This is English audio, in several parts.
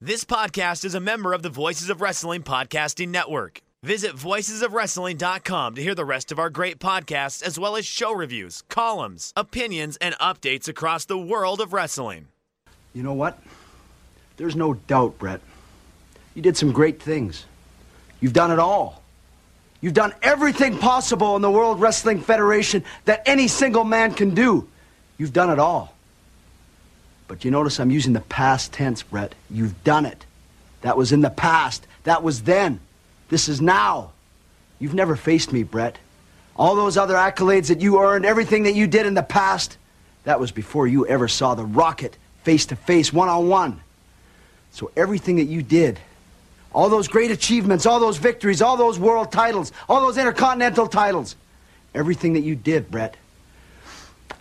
This podcast is a member of the Voices of Wrestling Podcasting Network. Visit voicesofwrestling.com to hear the rest of our great podcasts, as well as show reviews, columns, opinions, and updates across the world of wrestling. You know what? There's no doubt, Bret. You did some great things. You've done it all. You've done everything possible in the World Wrestling Federation that any single man can do. You've done it all. But you notice I'm using the past tense, Bret. You've done it. That was in the past. That was then. This is now. You've never faced me, Bret. All those other accolades that you earned, everything that you did in the past, that was before you ever saw the rocket face to face, one on one. So everything that you did, all those great achievements, all those victories, all those world titles, all those intercontinental titles, everything that you did, Bret.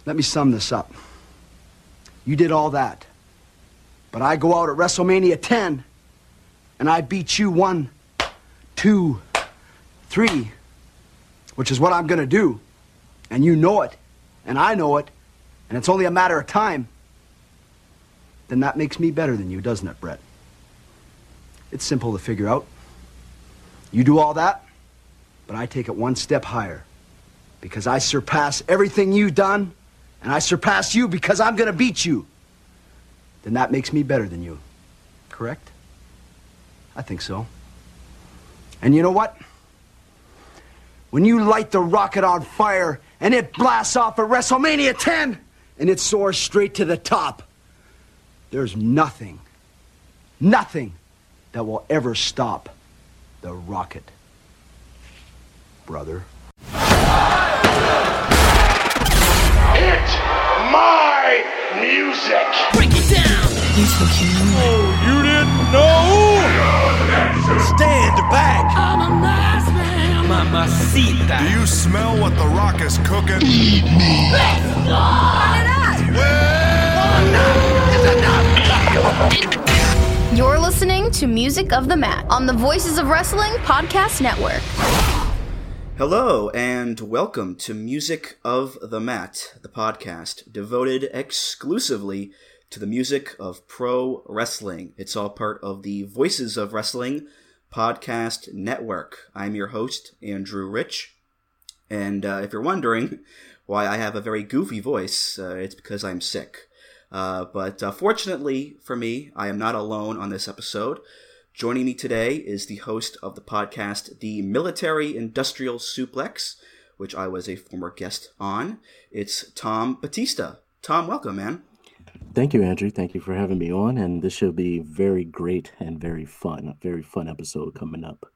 Let me sum this up. You did all that. But I go out at WrestleMania 10 and I beat you one, two, three, which is what I'm going to do. And you know it, and I know it, and it's only a matter of time. Then that makes me better than you, doesn't it, Bret? It's simple to figure out. You do all that, but I take it one step higher. Because I surpass everything you've done and I surpass you because I'm going to beat you, then that makes me better than you. Correct? I think so. And you know what? When you light the rocket on fire and it blasts off at WrestleMania 10 and it soars straight to the top, there's nothing, nothing that will ever stop the rocket, brother. Music. Break it down. Oh, you didn't know? Stand back. I'm a nice man. Mamacita. Do you smell what the rock is cooking? You're listening to Music of the Mat on the Voices of Wrestling Podcast Network. Hello, and welcome to Music of the Mat, the podcast devoted exclusively to the music of pro wrestling. It's all part of the Voices of Wrestling podcast network. I'm your host, Andrew Rich. And uh, if you're wondering why I have a very goofy voice, uh, it's because I'm sick. Uh, but uh, fortunately for me, I am not alone on this episode. Joining me today is the host of the podcast, The Military Industrial Suplex, which I was a former guest on. It's Tom Batista. Tom, welcome, man. Thank you, Andrew. Thank you for having me on. And this should be very great and very fun. A very fun episode coming up.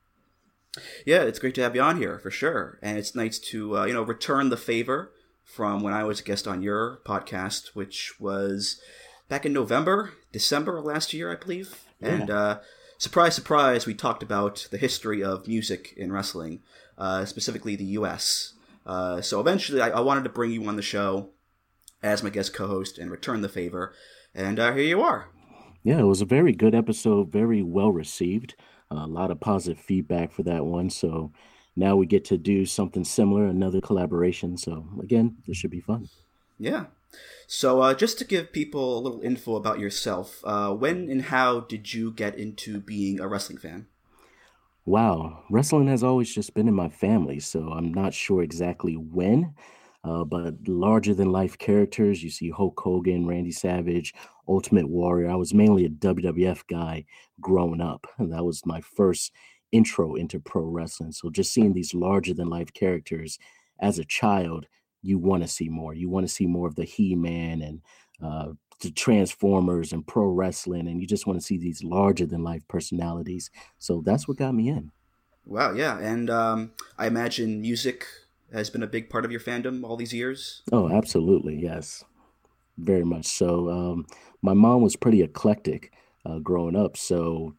Yeah, it's great to have you on here for sure, and it's nice to uh, you know return the favor from when I was a guest on your podcast, which was back in November, December of last year, I believe. And uh, surprise, surprise, we talked about the history of music in wrestling, uh, specifically the U.S. Uh, so eventually, I, I wanted to bring you on the show as my guest co-host and return the favor, and uh, here you are. Yeah, it was a very good episode, very well received. a lot of positive feedback for that one. So now we get to do something similar, another collaboration. So again, this should be fun. Yeah. So, uh, just to give people a little info about yourself, uh, when and how did you get into being a wrestling fan? Wow, wrestling has always just been in my family, so I'm not sure exactly when. Uh, but larger than life characters, you see Hulk Hogan, Randy Savage, Ultimate Warrior. I was mainly a WWF guy growing up, and that was my first intro into pro wrestling. So just seeing these larger than life characters as a child, you want to see more. You want to see more of the He Man and uh, the Transformers and pro wrestling, and you just want to see these larger than life personalities. So that's what got me in. Wow, yeah, and um, I imagine music has been a big part of your fandom all these years. Oh, absolutely, yes, very much so. Um, my mom was pretty eclectic uh, growing up, so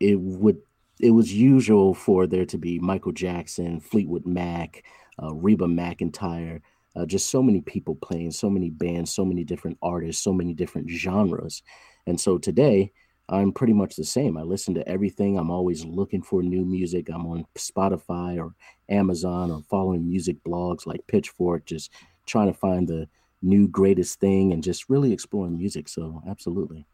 it would it was usual for there to be Michael Jackson, Fleetwood Mac, uh, Reba McEntire, uh, just so many people playing, so many bands, so many different artists, so many different genres. And so today, I'm pretty much the same. I listen to everything. I'm always looking for new music. I'm on Spotify or Amazon or following music blogs like Pitchfork, just trying to find the new greatest thing and just really exploring music. So, absolutely.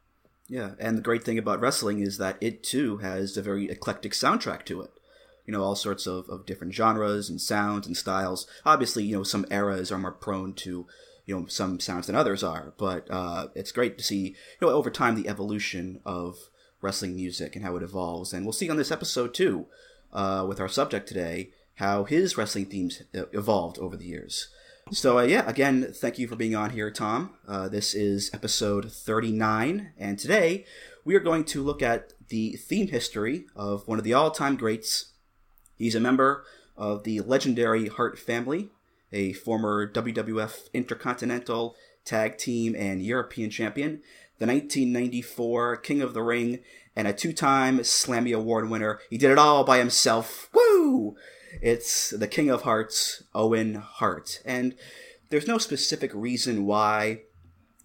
Yeah, and the great thing about wrestling is that it too has a very eclectic soundtrack to it. You know, all sorts of, of different genres and sounds and styles. Obviously, you know, some eras are more prone to, you know, some sounds than others are, but uh, it's great to see, you know, over time the evolution of wrestling music and how it evolves. And we'll see on this episode too, uh, with our subject today, how his wrestling themes evolved over the years. So, uh, yeah, again, thank you for being on here, Tom. Uh, this is episode 39, and today we are going to look at the theme history of one of the all time greats. He's a member of the legendary Hart family, a former WWF Intercontinental Tag Team and European Champion, the 1994 King of the Ring, and a two time Slammy Award winner. He did it all by himself. Woo! It's the King of Hearts, Owen Hart. And there's no specific reason why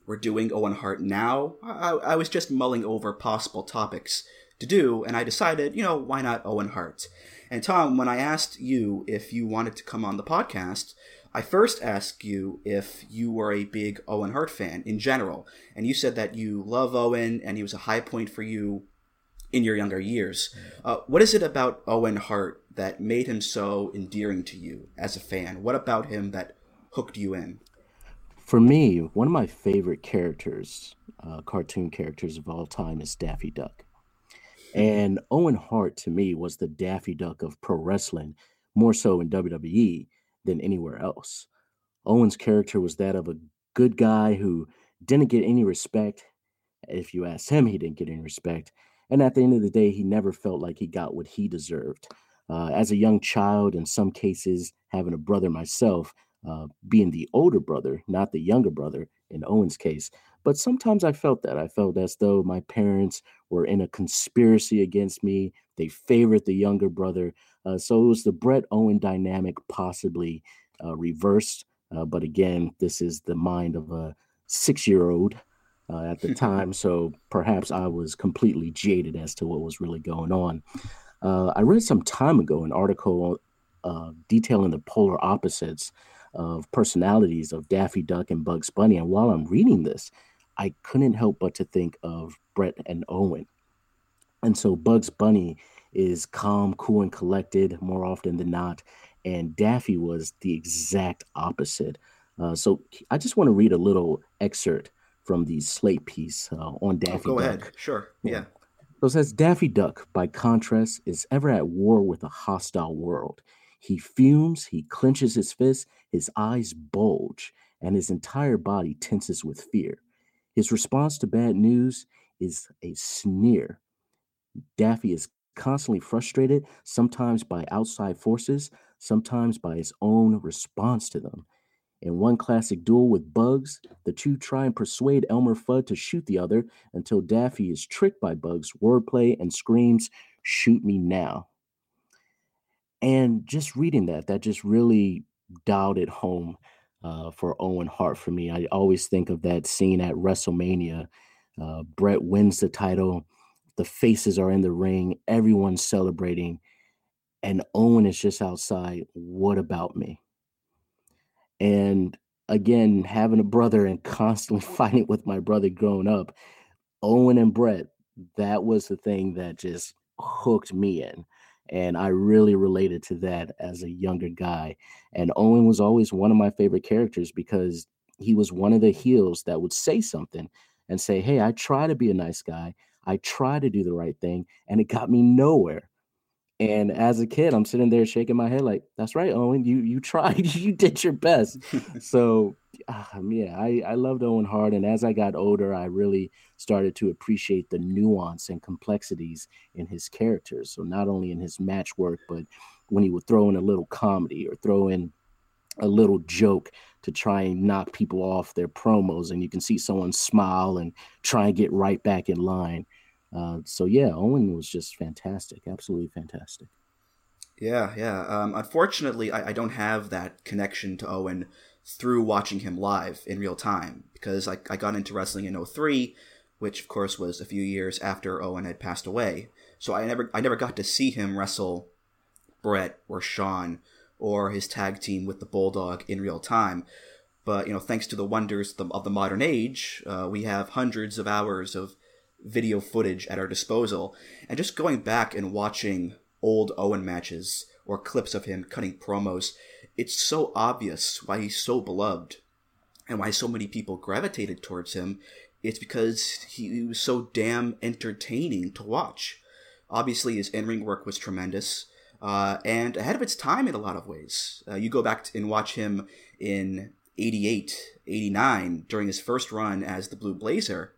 we're doing Owen Hart now. I, I was just mulling over possible topics to do, and I decided, you know, why not Owen Hart? And Tom, when I asked you if you wanted to come on the podcast, I first asked you if you were a big Owen Hart fan in general, and you said that you love Owen and he was a high point for you in your younger years. Uh, what is it about Owen Hart that made him so endearing to you as a fan? What about him that hooked you in? For me, one of my favorite characters, uh, cartoon characters of all time, is Daffy Duck. And Owen Hart, to me, was the Daffy Duck of pro wrestling, more so in WWE than anywhere else. Owen's character was that of a good guy who didn't get any respect. If you asked him, he didn't get any respect. And at the end of the day, he never felt like he got what he deserved. Uh, as a young child, in some cases, having a brother myself, uh, being the older brother, not the younger brother in Owen's case. But sometimes I felt that. I felt as though my parents were in a conspiracy against me. They favored the younger brother. Uh, so it was the Bret Owen dynamic possibly uh, reversed. Uh, but again, this is the mind of a six year old uh, at the time. So perhaps I was completely jaded as to what was really going on. Uh, I read some time ago an article uh, detailing the polar opposites of personalities of Daffy Duck and Bugs Bunny. And while I'm reading this, I couldn't help but to think of Bret and Owen. And so Bugs Bunny is calm, cool, and collected more often than not. And Daffy was the exact opposite. Uh, so I just want to read a little excerpt from the slate piece uh, on Daffy. Oh, go Duck. ahead. Sure. Yeah. So it says Daffy Duck, by contrast, is ever at war with a hostile world. He fumes, he clenches his fists, his eyes bulge, and his entire body tenses with fear. His response to bad news is a sneer. Daffy is constantly frustrated, sometimes by outside forces, sometimes by his own response to them. In one classic duel with Bugs, the two try and persuade Elmer Fudd to shoot the other until Daffy is tricked by Bugs' wordplay and screams, Shoot me now. And just reading that, that just really dialed it home uh, for Owen Hart for me. I always think of that scene at WrestleMania. Uh, Bret wins the title, the faces are in the ring, everyone's celebrating, and Owen is just outside. What about me? And again, having a brother and constantly fighting with my brother growing up, Owen and Bret, that was the thing that just hooked me in. And I really related to that as a younger guy. And Owen was always one of my favorite characters because he was one of the heels that would say something and say, Hey, I try to be a nice guy. I try to do the right thing. And it got me nowhere. And as a kid, I'm sitting there shaking my head like, "That's right, Owen. You you tried. you did your best." so, um, yeah, I I loved Owen Hart, and as I got older, I really started to appreciate the nuance and complexities in his characters. So not only in his match work, but when he would throw in a little comedy or throw in a little joke to try and knock people off their promos, and you can see someone smile and try and get right back in line. Uh, so yeah, Owen was just fantastic, absolutely fantastic. Yeah, yeah. Um, unfortunately, I, I, don't have that connection to Owen through watching him live in real time because I, I got into wrestling in 03, which of course was a few years after Owen had passed away. So I never I never got to see him wrestle Bret or Shawn or his tag team with the Bulldog in real time. But you know, thanks to the wonders of the, of the modern age, uh, we have hundreds of hours of video footage at our disposal, and just going back and watching old Owen matches or clips of him cutting promos, it's so obvious why he's so beloved and why so many people gravitated towards him. It's because he, he was so damn entertaining to watch. Obviously, his in ring work was tremendous. Uh, and ahead of its time in a lot of ways. Uh, you go back and watch him in 88, 89 during his first run as the Blue Blazer,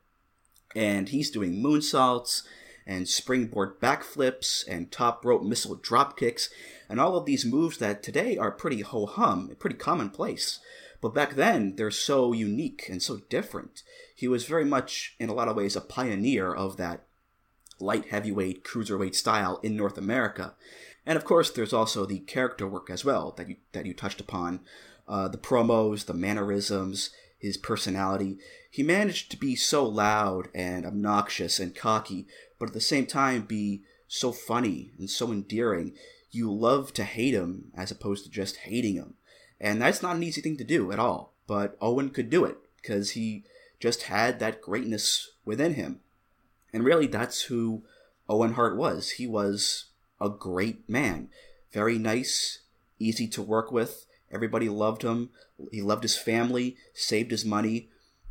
and he's doing moonsaults and springboard backflips and top rope missile drop kicks and all of these moves that today are pretty ho hum, pretty commonplace. But back then, they're so unique and so different. He was very much, in a lot of ways, a pioneer of that light heavyweight, cruiserweight style in North America. And of course, there's also the character work as well that you that you touched upon, uh, the promos, the mannerisms, his personality. He managed to be so loud and obnoxious and cocky, but at the same time be so funny and so endearing. You love to hate him as opposed to just hating him. And that's not an easy thing to do at all. But Owen could do it because he just had that greatness within him. And really, that's who Owen Hart was. He was a great man. Very nice, easy to work with. Everybody loved him. He loved his family, saved his money.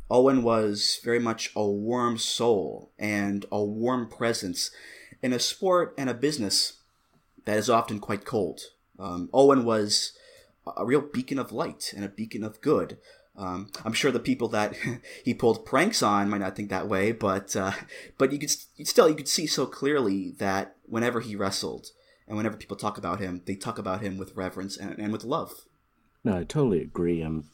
Owen was very much a warm soul and a warm presence in a sport and a business that is often quite cold. Um, Owen was a real beacon of light and a beacon of good. Um, I'm sure the people that he pulled pranks on might not think that way, but uh, but you could still you could see so clearly that whenever he wrestled and whenever people talk about him, they talk about him with reverence and, and with love. No, I totally agree. Um,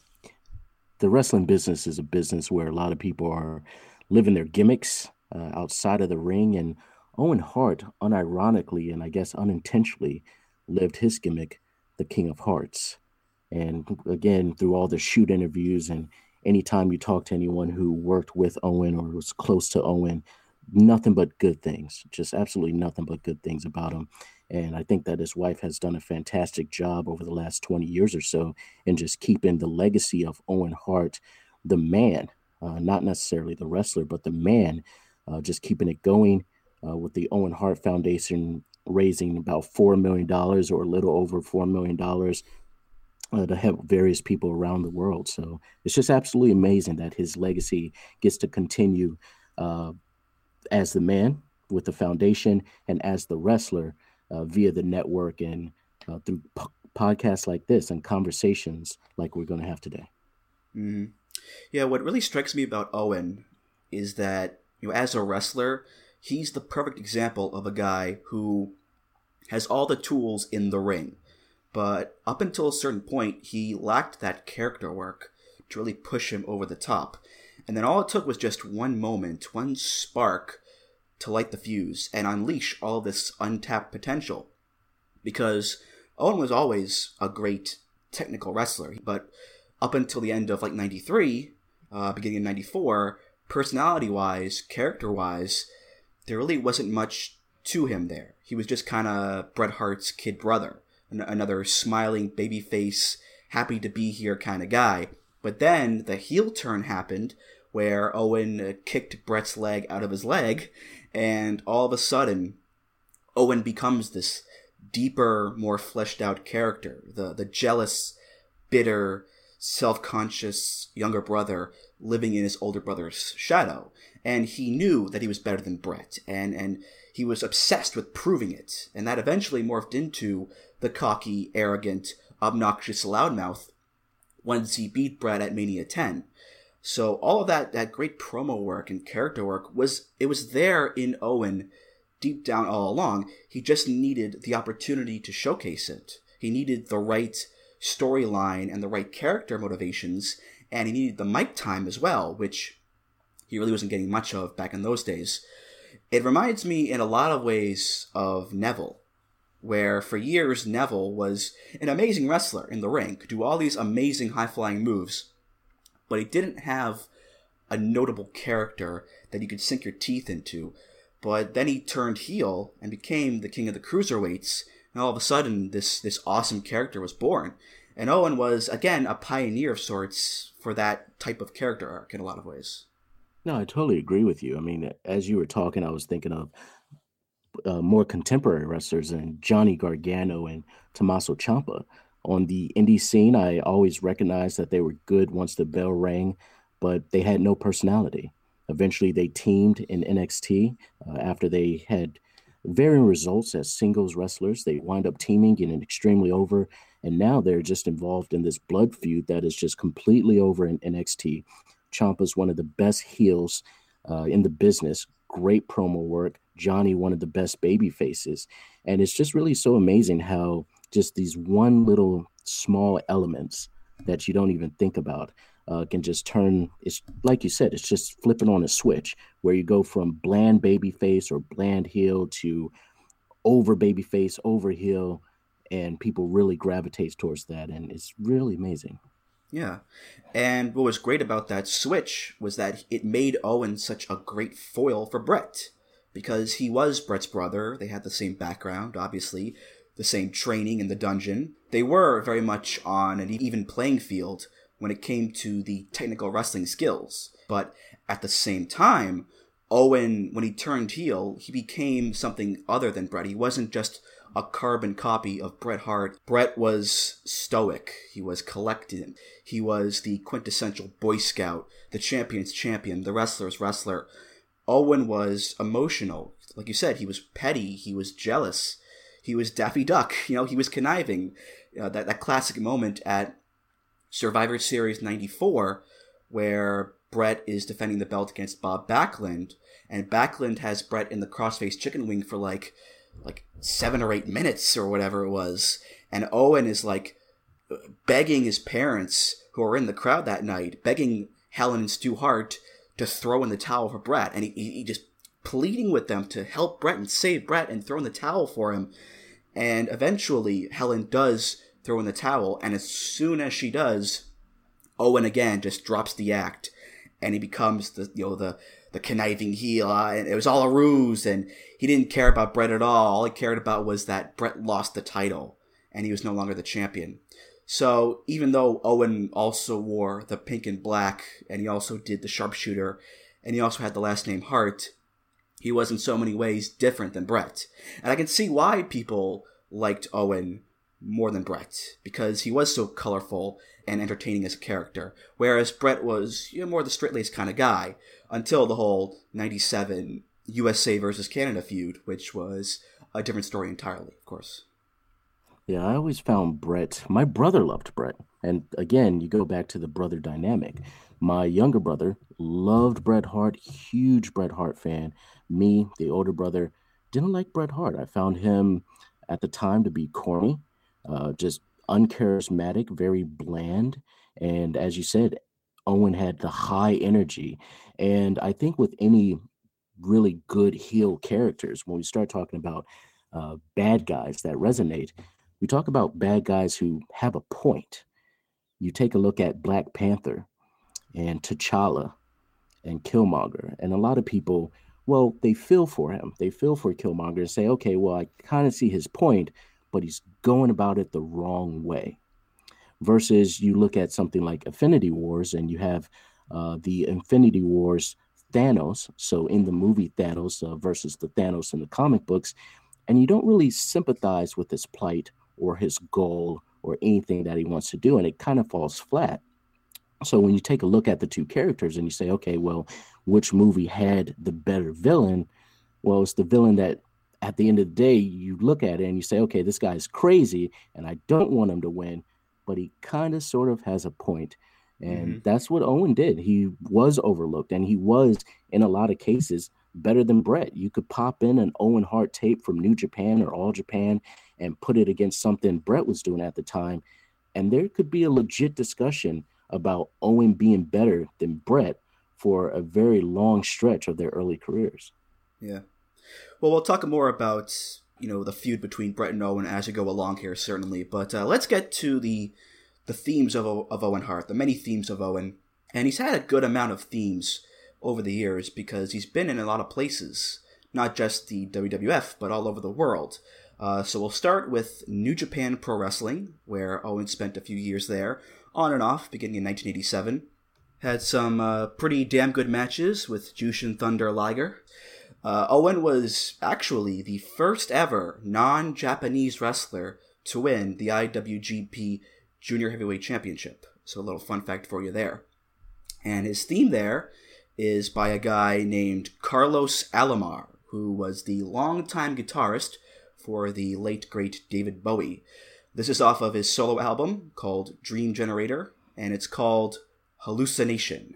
the wrestling business is a business where a lot of people are living their gimmicks uh, outside of the ring, and Owen Hart, unironically and I guess unintentionally, lived his gimmick, the King of Hearts. And again, through all the shoot interviews and anytime you talk to anyone who worked with Owen or was close to Owen, nothing but good things, just absolutely nothing but good things about him. And I think that his wife has done a fantastic job over the last 20 years or so in just keeping the legacy of Owen Hart, the man, uh, not necessarily the wrestler, but the man, uh, just keeping it going uh, with the Owen Hart Foundation raising about $4 million or a little over $4 million uh, to help various people around the world. So it's just absolutely amazing that his legacy gets to continue uh, as the man with the foundation and as the wrestler uh, via the network and uh, through podcasts like this and conversations like we're going to have today. Mm-hmm. Yeah, what really strikes me about Owen is that you know, as a wrestler, he's the perfect example of a guy who has all the tools in the ring but up until a certain point, he lacked that character work to really push him over the top. And then all it took was just one moment, one spark to light the fuse and unleash all this untapped potential. Because Owen was always a great technical wrestler, but up until the end of like 93, uh, beginning of 94, personality wise, character wise, there really wasn't much to him there. He was just kind of Bret Hart's kid brother another smiling baby face, happy to be here kind of guy. But then the heel turn happened where Owen uh, kicked Bret's leg out of his leg, and all of a sudden, Owen becomes this deeper, more fleshed out character. The the jealous, bitter, self conscious younger brother living in his older brother's shadow. And he knew that he was better than Bret, and, and he was obsessed with proving it. And that eventually morphed into the cocky, arrogant, obnoxious loudmouth once he beat Brad at Mania 10. So all of that that great promo work and character work was it was there in Owen deep down all along. He just needed the opportunity to showcase it. He needed the right storyline and the right character motivations, and he needed the mic time as well, which he really wasn't getting much of back in those days. It reminds me in a lot of ways of Neville where for years Neville was an amazing wrestler in the ring, could do all these amazing high flying moves, but he didn't have a notable character that you could sink your teeth into. But then he turned heel and became the king of the cruiserweights, and all of a sudden this this awesome character was born. And Owen was again a pioneer of sorts for that type of character arc in a lot of ways. No, I totally agree with you. I mean, as you were talking, I was thinking of uh, more contemporary wrestlers and Johnny Gargano and Tommaso Ciampa. On the indie scene, I always recognized that they were good once the bell rang, but they had no personality. Eventually, they teamed in NXT uh, after they had varying results as singles wrestlers. They wind up teaming, getting extremely over, and now they're just involved in this blood feud that is just completely over in NXT. Ciampa's one of the best heels uh, in the business. Great promo work. Johnny, one of the best baby faces. And it's just really so amazing how just these one little small elements that you don't even think about uh, can just turn it's like you said it's just flipping on a switch where you go from bland baby face or bland heel to over baby face over heel and people really gravitate towards that and it's really amazing yeah. And what was great about that switch was that it made Owen such a great foil for Bret because he was Bret's brother. They had the same background, obviously, the same training in the dungeon. They were very much on an even playing field when it came to the technical wrestling skills. But at the same time, Owen, when he turned heel, he became something other than Bret. He wasn't just a carbon copy of Bret Hart. Bret was stoic. He was collected. He was the quintessential Boy Scout, the champion's champion, the wrestler's wrestler. Owen was emotional. Like you said, he was petty. He was jealous. He was Daffy Duck. You know, he was conniving. Uh, that, that classic moment at Survivor Series 94 where Bret is defending the belt against Bob Backlund, and Backlund has Bret in the crossface chicken wing for like like seven or eight minutes or whatever it was. And Owen is like begging his parents who are in the crowd that night, begging Helen and Stu Hart to throw in the towel for Bret. And he, he just pleading with them to help Bret and save Bret and throw in the towel for him. And eventually, Helen does throw in the towel. And as soon as she does, Owen again just drops the act and he becomes the, you know, the, the conniving heel, and it was all a ruse, and he didn't care about Bret at all. All he cared about was that Bret lost the title, and he was no longer the champion. So even though Owen also wore the pink and black, and he also did the sharpshooter, and he also had the last name Hart, he was in so many ways different than Bret. And I can see why people liked Owen more than Bret, because he was so colorful and entertaining as a character, whereas Bret was you know, more the straight laced kind of guy until the whole 97 USA versus Canada feud, which was a different story entirely, of course. Yeah, I always found Bret, my brother loved Bret. And again, you go back to the brother dynamic. My younger brother loved Bret Hart, huge Bret Hart fan. Me, the older brother, didn't like Bret Hart. I found him at the time to be corny, uh, just uncharismatic, very bland. And as you said, Owen had the high energy. And I think with any really good heel characters, when we start talking about uh, bad guys that resonate, we talk about bad guys who have a point. You take a look at Black Panther and T'Challa and Killmonger, and a lot of people, well, they feel for him. They feel for Killmonger and say, okay, well, I kind of see his point, but he's going about it the wrong way versus you look at something like Infinity Wars and you have uh, the Infinity Wars Thanos. So in the movie Thanos uh, versus the Thanos in the comic books, and you don't really sympathize with his plight or his goal or anything that he wants to do, and it kind of falls flat. So when you take a look at the two characters and you say, okay, well, which movie had the better villain? Well, it's the villain that at the end of the day, you look at it and you say, okay, this guy's crazy and I don't want him to win but he kind of sort of has a point. And mm-hmm. that's what Owen did. He was overlooked and he was, in a lot of cases, better than Bret. You could pop in an Owen Hart tape from New Japan or All Japan and put it against something Bret was doing at the time. And there could be a legit discussion about Owen being better than Bret for a very long stretch of their early careers. Yeah. Well, we'll talk more about you know the feud between Bret and Owen as we go along here, certainly. But uh, let's get to the the themes of of Owen Hart, the many themes of Owen, and he's had a good amount of themes over the years because he's been in a lot of places, not just the WWF, but all over the world. Uh, so we'll start with New Japan Pro Wrestling, where Owen spent a few years there, on and off, beginning in 1987. had some uh, pretty damn good matches with Jushin Thunder Liger. Uh, Owen was actually the first ever non Japanese wrestler to win the IWGP Junior Heavyweight Championship. So, a little fun fact for you there. And his theme there is by a guy named Carlos Alomar, who was the longtime guitarist for the late great David Bowie. This is off of his solo album called Dream Generator, and it's called Hallucination.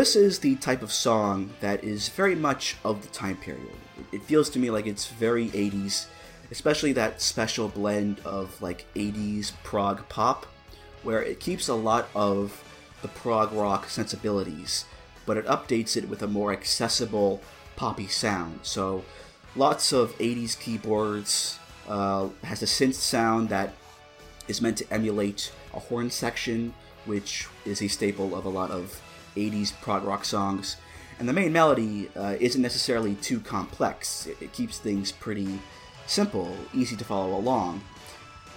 This is the type of song that is very much of the time period. It feels to me like it's very 80s, especially that special blend of like 80s prog pop, where it keeps a lot of the prog rock sensibilities, but it updates it with a more accessible poppy sound. So lots of 80s keyboards, uh, has a synth sound that is meant to emulate a horn section, which is a staple of a lot of 80s prog rock songs. And the main melody uh, isn't necessarily too complex, it, it keeps things pretty simple, easy to follow along.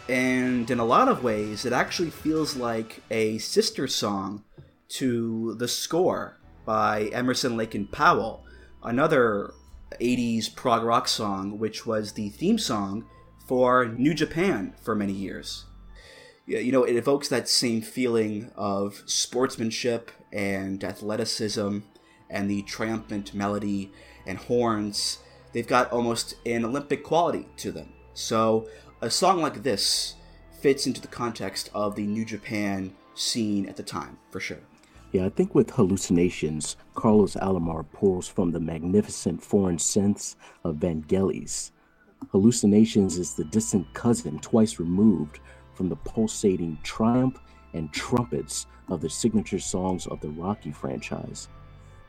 And in a lot of ways, it actually feels like a sister song to The Score by Emerson, Lake and Powell, another 80s prog rock song, which was the theme song for New Japan for many years. You know, it evokes that same feeling of sportsmanship and athleticism and the triumphant melody and horns. They've got almost an Olympic quality to them. So, a song like this fits into the context of the New Japan scene at the time, for sure. Yeah, I think with Hallucinations, Carlos Alomar pulls from the magnificent foreign synths of Vangelis. Hallucinations is the distant cousin, twice removed, from the pulsating triumph and trumpets of the signature songs of the Rocky franchise.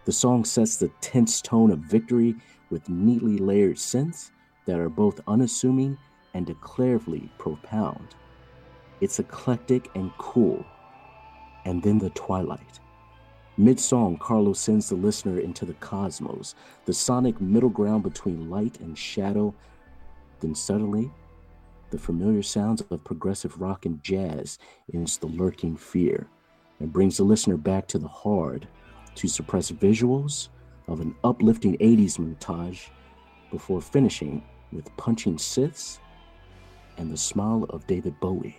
The song sets the tense tone of victory with neatly layered synths that are both unassuming and declaratively profound. It's eclectic and cool. And then the twilight. Mid song, Carlos sends the listener into the cosmos, the sonic middle ground between light and shadow. Then suddenly, the familiar sounds of progressive rock and jazz into the lurking fear and brings the listener back to the hard, to suppress visuals of an uplifting 80s montage before finishing with punching synths and the smile of David Bowie.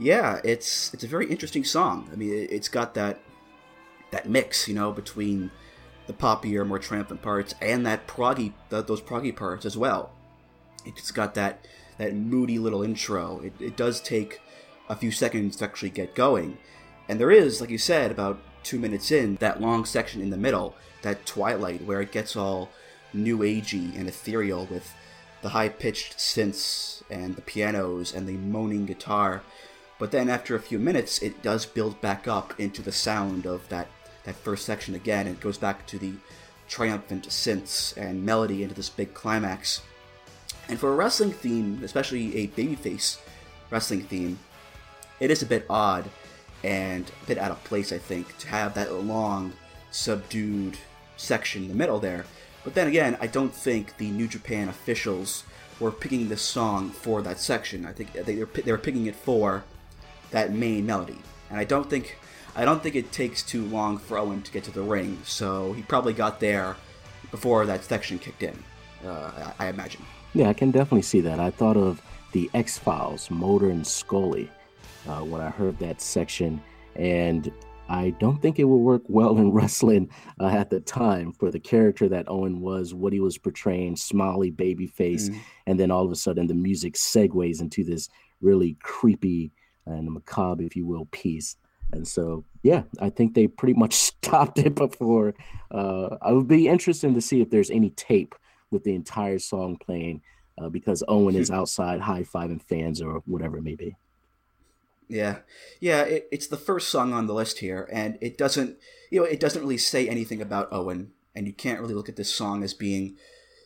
Yeah, it's it's a very interesting song. I mean, it's got that that mix, you know, between the poppier, more triumphant parts and that proggy, those proggy parts as well. It's got that that moody little intro. It, it does take a few seconds to actually get going, and there is, like you said, about two minutes in, that long section in the middle, that twilight where it gets all new agey and ethereal with the high pitched synths and the pianos and the moaning guitar. But then after a few minutes, it does build back up into the sound of that, that first section again. It goes back to the triumphant synths and melody into this big climax. And for a wrestling theme, especially a babyface wrestling theme, it is a bit odd and a bit out of place, I think, to have that long, subdued section in the middle there. But then again, I don't think the New Japan officials were picking this song for that section. I think they were, they were picking it for that main melody. And I don't think I don't think it takes too long for Owen to get to the ring, so he probably got there before that section kicked in. Uh, I, I imagine. Yeah, I can definitely see that. I thought of the X Files, Mulder and Scully, uh, when I heard that section, and I don't think it would work well in wrestling uh, at the time for the character that Owen was, what he was portraying, smiley baby face, mm. and then all of a sudden the music segues into this really creepy and macabre, if you will, piece. And so, yeah, I think they pretty much stopped it before. Uh, I would be interested to see if there's any tape with the entire song playing uh, because Owen is outside high fiving fans or whatever it may be. Yeah, yeah, it, it's the first song on the list here, and it doesn't, you know, it doesn't really say anything about Owen, and you can't really look at this song as being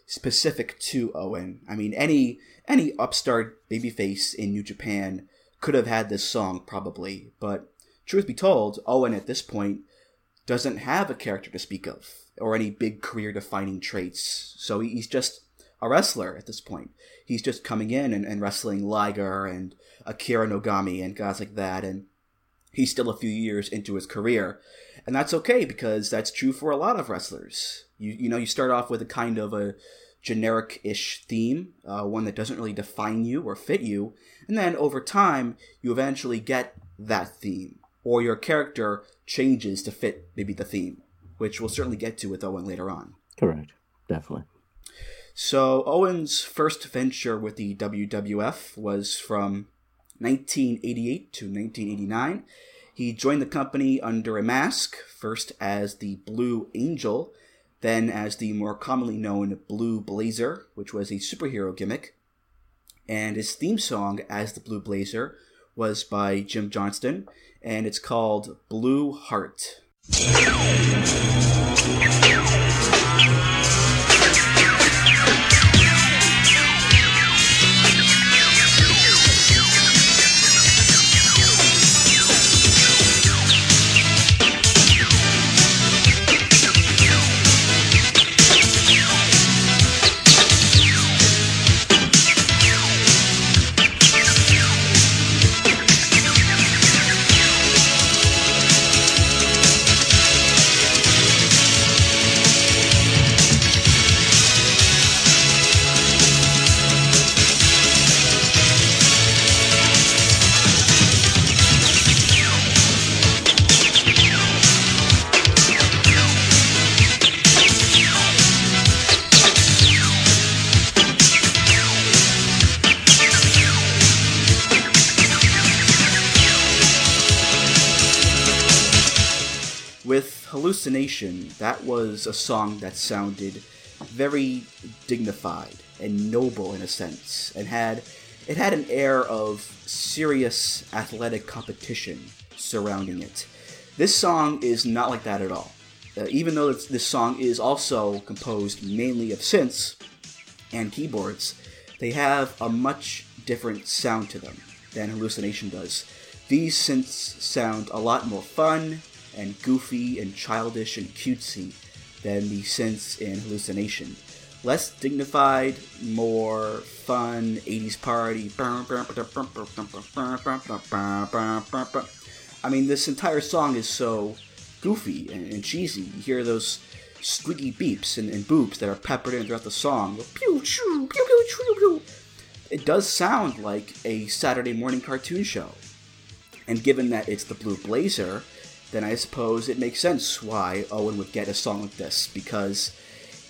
specific to Owen. I mean, any any upstart babyface in New Japan could have had this song probably, but truth be told, Owen at this point doesn't have a character to speak of or any big career defining traits. So he's just a wrestler at this point. He's just coming in and, and wrestling Liger and Akira Nogami and guys like that, and he's still a few years into his career. And that's okay because that's true for a lot of wrestlers. You, you know, you start off with a kind of a generic ish theme, uh, one that doesn't really define you or fit you, and then over time, you eventually get that theme, or your character changes to fit maybe the theme, which we'll certainly get to with Owen later on. Correct. Definitely. So Owen's first venture with the WWF was from 1988 to 1989. He joined the company under a mask, first as the Blue Angel, then as the more commonly known Blue Blazer, which was a superhero gimmick. And his theme song as the Blue Blazer was by Jim Johnston, and it's called Blue Heart. That was a song that sounded very dignified and noble in a sense, and had it had an air of serious athletic competition surrounding it. This song is not like that at all. Uh, even though this song is also composed mainly of synths and keyboards, they have a much different sound to them than Hallucination does. These synths sound a lot more fun and goofy and childish and cutesy than the sense in Hallucination. Less dignified, more fun, 80s party. I mean, this entire song is so goofy and, and cheesy. You hear those squeaky beeps and, and boops that are peppered in throughout the song. It does sound like a Saturday morning cartoon show. And given that it's the Blue Blazer, then I suppose it makes sense why Owen would get a song like this because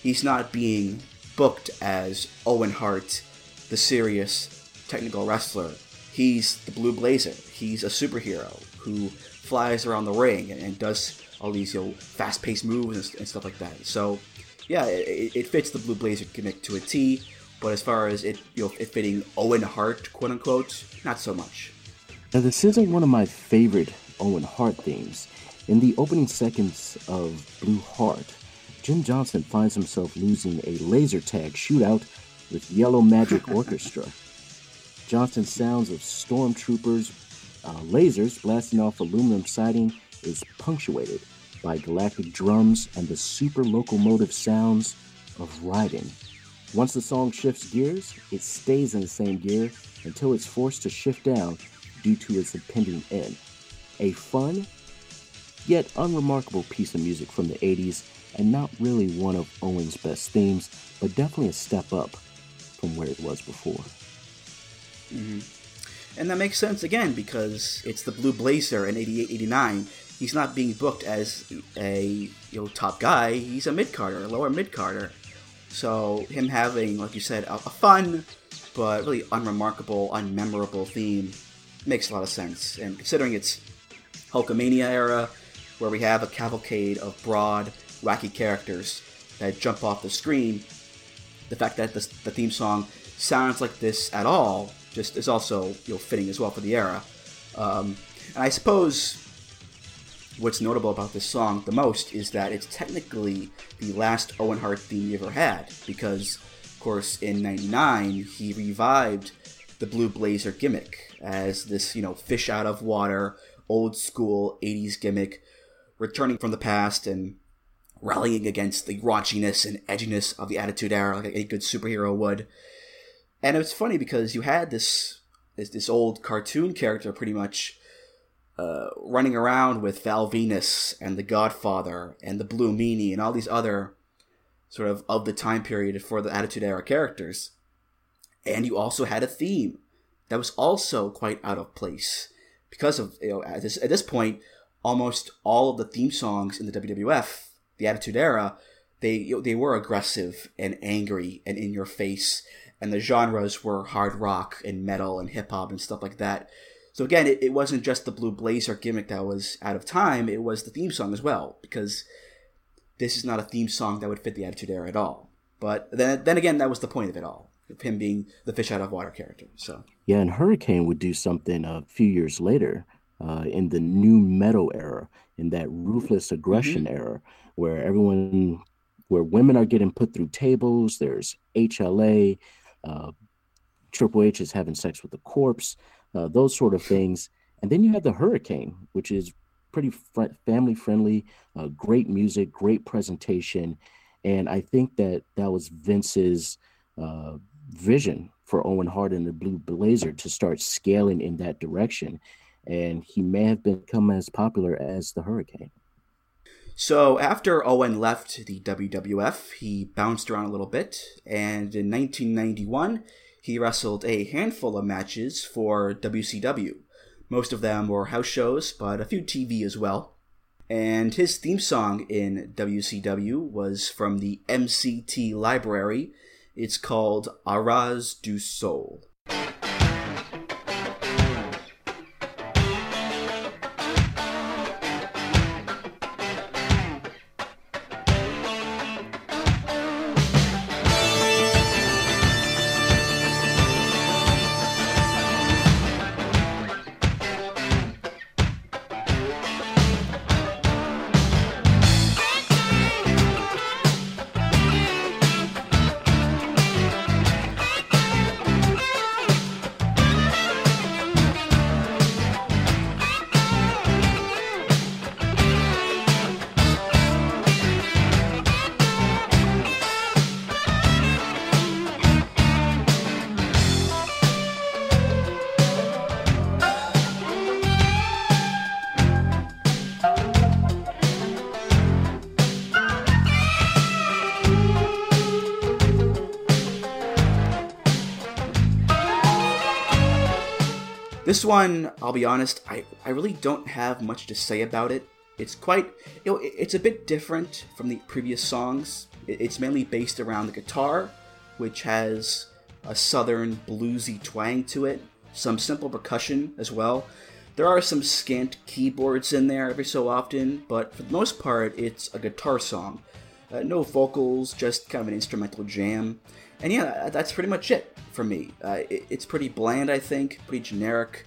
he's not being booked as Owen Hart, the serious technical wrestler. He's the Blue Blazer. He's a superhero who flies around the ring and, does all these you know, fast-paced moves and, and, stuff like that. So, yeah, it, it, fits the Blue Blazer gimmick to a T. But as far as it, you know, it fitting Owen Hart, quote unquote, not so much. Now, this isn't one of my favorite Owen Hart themes. In the opening seconds of Blue Heart, Jim Johnston finds himself losing a laser tag shootout with Yellow Magic Orchestra. Johnston's sounds of stormtroopers, uh, lasers blasting off aluminum siding is punctuated by galactic drums and the super locomotive sounds of riding. Once the song shifts gears, it stays in the same gear until it's forced to shift down due to its impending end a fun yet unremarkable piece of music from the 80s and not really one of Owen's best themes, but definitely a step up. from where it was before. Mm-hmm. And that makes sense again because it's the Blue Blazer in 88 89. He's not being booked as a you know top guy. He's a mid carder, a lower mid carder. So him having, like you said, a, a fun but really unremarkable, unmemorable theme makes a lot of sense. And considering it's Hulkamania era, where we have a cavalcade of broad, wacky characters that jump off the screen, the fact that the, the theme song sounds like this at all just is also you know fitting as well for the era. Um, and I suppose what's notable about this song the most is that it's technically the last Owen Hart theme he ever had, because, of course, in '99 he revived the Blue Blazer gimmick as this you know fish out of water, old school '80s gimmick, returning from the past and rallying against the raunchiness and edginess of the Attitude Era, like a good superhero would. And it's funny because you had this this, this old cartoon character pretty much uh, running around with Val Venis and The Godfather and the Blue Meanie and all these other sort of of the time period for the Attitude Era characters. And you also had a theme that was also quite out of place because of you know at this at this point almost all of the theme songs in the WWF, the Attitude Era, they you know, they were aggressive and angry and in your face and the genres were hard rock and metal and hip hop and stuff like that. So again, it, it wasn't just the Blue Blazer gimmick that was out of time; it was the theme song as well, because this is not a theme song that would fit the Attitude Era at all. But then, then again, that was the point of it all, him being the fish out of water character. So yeah, and Hurricane would do something a few years later uh, in the new metal era, in that ruthless aggression mm-hmm. era, where everyone, where women are getting put through tables. There's HLA, uh, Triple H is having sex with the corpse, uh, those sort of things. And then you have the Hurricane, which is pretty fr- family friendly, uh, great music, great presentation. And I think that that was Vince's uh, vision for Owen Hart and the Blue Blazer to start scaling in that direction. And he may have become as popular as the Hurricane. So after Owen left the WWF, he bounced around a little bit, and in 1991, he wrestled a handful of matches for WCW. Most of them were house shows, but a few TV as well. And his theme song in WCW was from the MCT library. It's called Arras du Sol. One, I'll be honest, I, I really don't have much to say about it. It's quite, you know, it's a bit different from the previous songs. It's mainly based around the guitar, which has a southern bluesy twang to it, some simple percussion as well. There are some scant keyboards in there every so often, but for the most part, it's a guitar song. Uh, no vocals, just kind of an instrumental jam. And yeah, that's pretty much it for me. Uh, it, it's pretty bland, I think, pretty generic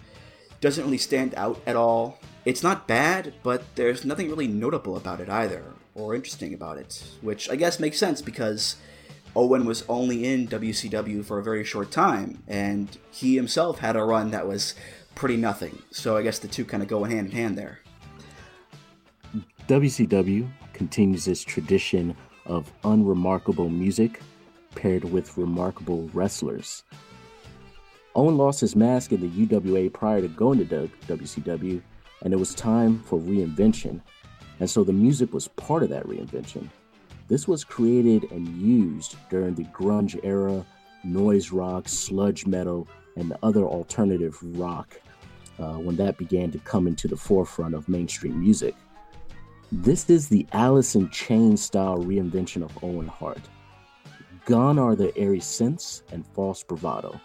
doesn't really stand out at all. It's not bad, but there's nothing really notable about it either, or interesting about it, which I guess makes sense because Owen was only in WCW for a very short time, and he himself had a run that was pretty nothing. So I guess the two kind of go hand in hand there. WCW continues its tradition of unremarkable music paired with remarkable wrestlers. Owen lost his mask in the UWA prior to going to WCW, and it was time for reinvention. And so the music was part of that reinvention. This was created and used during the grunge era noise rock, sludge metal, and other alternative rock uh, when that began to come into the forefront of mainstream music. This is the Alice in Chains style reinvention of Owen Hart. Gone are the airy synths and false bravado.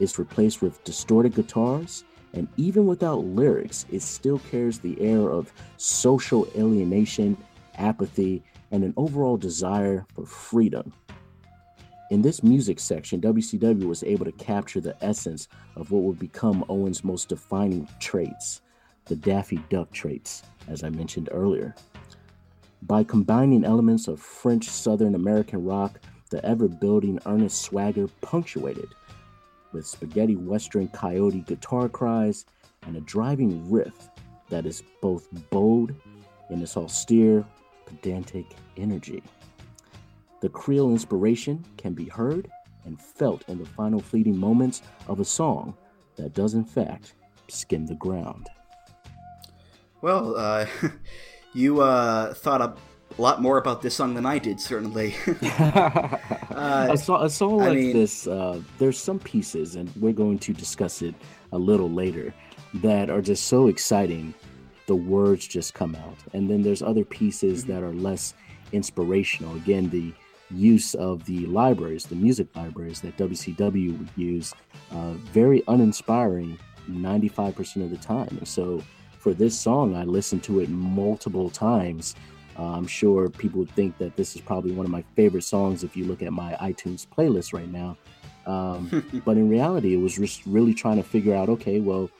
It's replaced with distorted guitars, and even without lyrics, it still carries the air of social alienation, apathy, and an overall desire for freedom. In this music section, WCW was able to capture the essence of what would become Owen's most defining traits, the Daffy Duck traits, as I mentioned earlier. By combining elements of French Southern American rock, the ever building earnest swagger punctuated with spaghetti western coyote guitar cries and a driving riff that is both bold in its austere, pedantic energy. The Creole inspiration can be heard and felt in the final fleeting moments of a song that does, in fact, skim the ground. Well, uh, you uh, thought a lot more about this song than I did, certainly. uh, a song like mean- this, uh, there's some pieces, and we're going to discuss it a little later, that are just so exciting. The words just come out. And then there's other pieces that are less inspirational. Again, the use of the libraries, the music libraries that WCW would use, uh, very uninspiring 95% of the time. So for this song, I listened to it multiple times. Uh, I'm sure people would think that this is probably one of my favorite songs if you look at my iTunes playlist right now. Um, but in reality, it was just really trying to figure out okay, well,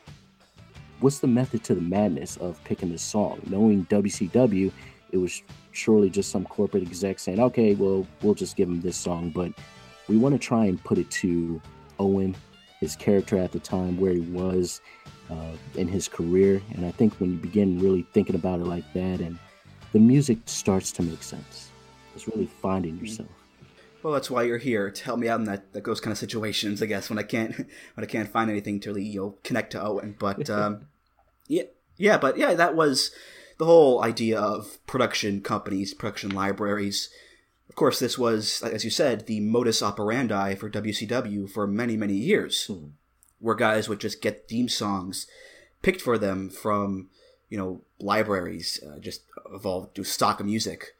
what's the method to the madness of picking this song? Knowing WCW, it was surely just some corporate exec saying, okay, well, we'll just give him this song. But we want to try and put it to Owen, his character at the time, where he was uh, in his career. And I think when you begin really thinking about it like that, and the music starts to make sense, it's really finding yourself. Well, that's why you're here to help me out in that, that those kind of situations, I guess, when I can't when I can't find anything to really you know, connect to Owen. But um, yeah, yeah, but yeah, that was the whole idea of production companies, production libraries. Of course, this was, as you said, the modus operandi for WCW for many, many years, where guys would just get theme songs picked for them from, you know, libraries, uh, just evolved to stock music.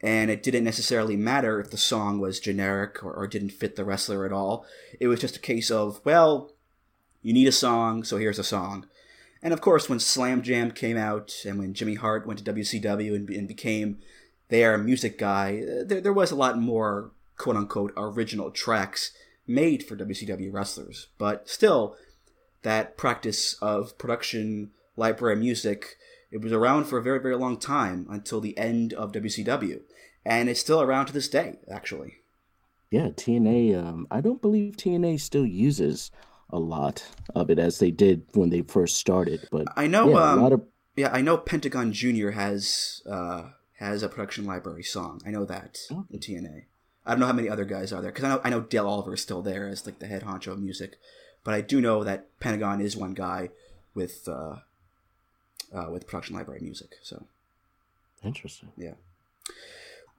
And it didn't necessarily matter if the song was generic or, or didn't fit the wrestler at all. It was just a case of, well, you need a song, so here's a song. And of course, when Slam Jam came out and when Jimmy Hart went to WCW and, and became their music guy, uh, there, there was a lot more quote unquote original tracks made for WCW wrestlers. But still, that practice of production library music, it was around for a very, very long time until the end of WCW. And it's still around to this day, actually. Yeah, TNA. Um, I don't believe TNA still uses a lot of it as they did when they first started. But I know, yeah, um, a lot of yeah, I know Pentagon Junior has uh, has a production library song. I know that Okay. in TNA. I don't know how many other guys are there because I know I know Dale Oliver is still there as like the head honcho of music, but I do know that Pentagon is one guy with uh, uh, with production library music. So interesting. yeah.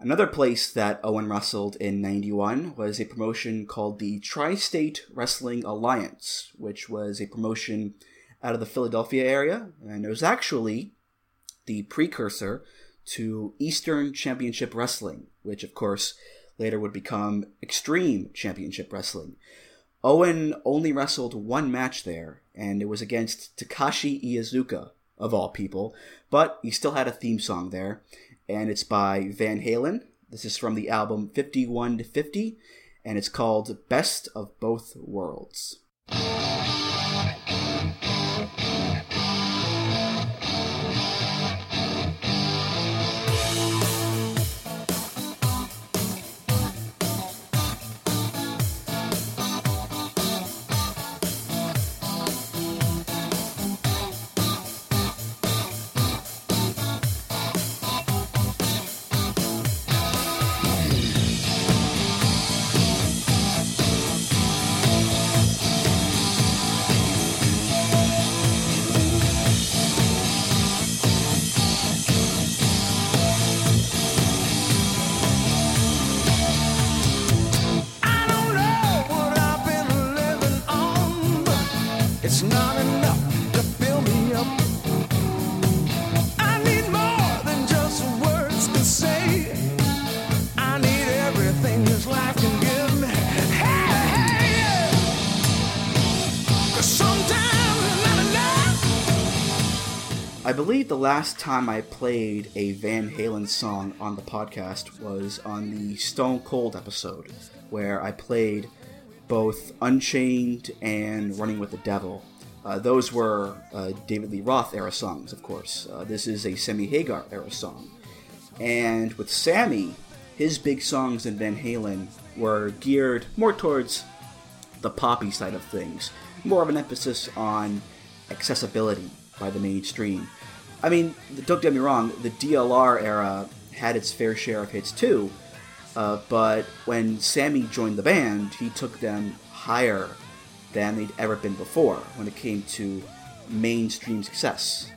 Another place that Owen wrestled in 91 was a promotion called the Tri State Wrestling Alliance, which was a promotion out of the Philadelphia area, and it was actually the precursor to Eastern Championship Wrestling, which, of course, later would become Extreme Championship Wrestling. Owen only wrestled one match there, and it was against Takashi Iizuka, of all people, but he still had a theme song there, and it's by Van Halen. This is from the album 51 to 50, and it's called Best of Both Worlds. Last time I played a Van Halen song on the podcast was on the Stone Cold episode, where I played both Unchained and Running with the Devil. Uh, those were uh, David Lee Roth era songs, of course. Uh, this is a Sammy Hagar era song. And with Sammy, his big songs in Van Halen were geared more towards the poppy side of things, more of an emphasis on accessibility by the mainstream. I mean, don't get me wrong, the DLR era had its fair share of hits too, uh, but when Sammy joined the band, he took them higher than they'd ever been before when it came to mainstream success.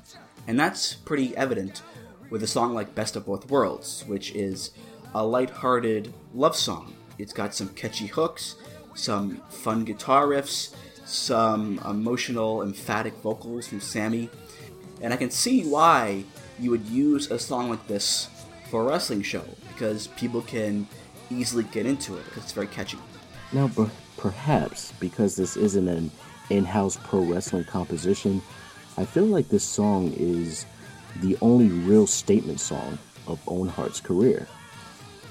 And that's pretty evident with a song like Best of Both Worlds, which is a light-hearted love song. It's got some catchy hooks, some fun guitar riffs, some emotional, emphatic vocals from Sammy, and I can see why you would use a song like this for a wrestling show because people can easily get into it because it's very catchy. Now, per- perhaps because this isn't an in house pro wrestling composition, I feel like this song is the only real statement song of Owen Hart's career.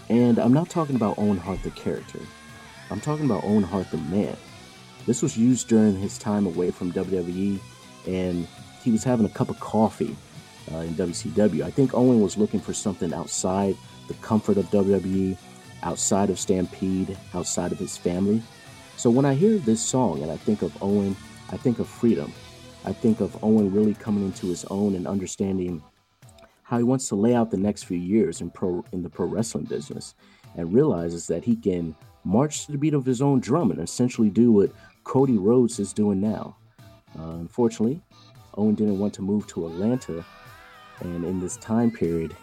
And I'm not talking about Owen Hart the character, I'm talking about Owen Hart the man. This was used during his time away from WWE, and he was having a cup of coffee uh, in WCW. I think Owen was looking for something outside the comfort of WWE, outside of Stampede, outside of his family. So when I hear this song and I think of Owen, I think of freedom. I think of Owen really coming into his own and understanding how he wants to lay out the next few years in pro in the pro wrestling business and realizes that he can march to the beat of his own drum and essentially do what Cody Rhodes is doing now. Uh, unfortunately, Owen didn't want to move to Atlanta, and in this time period,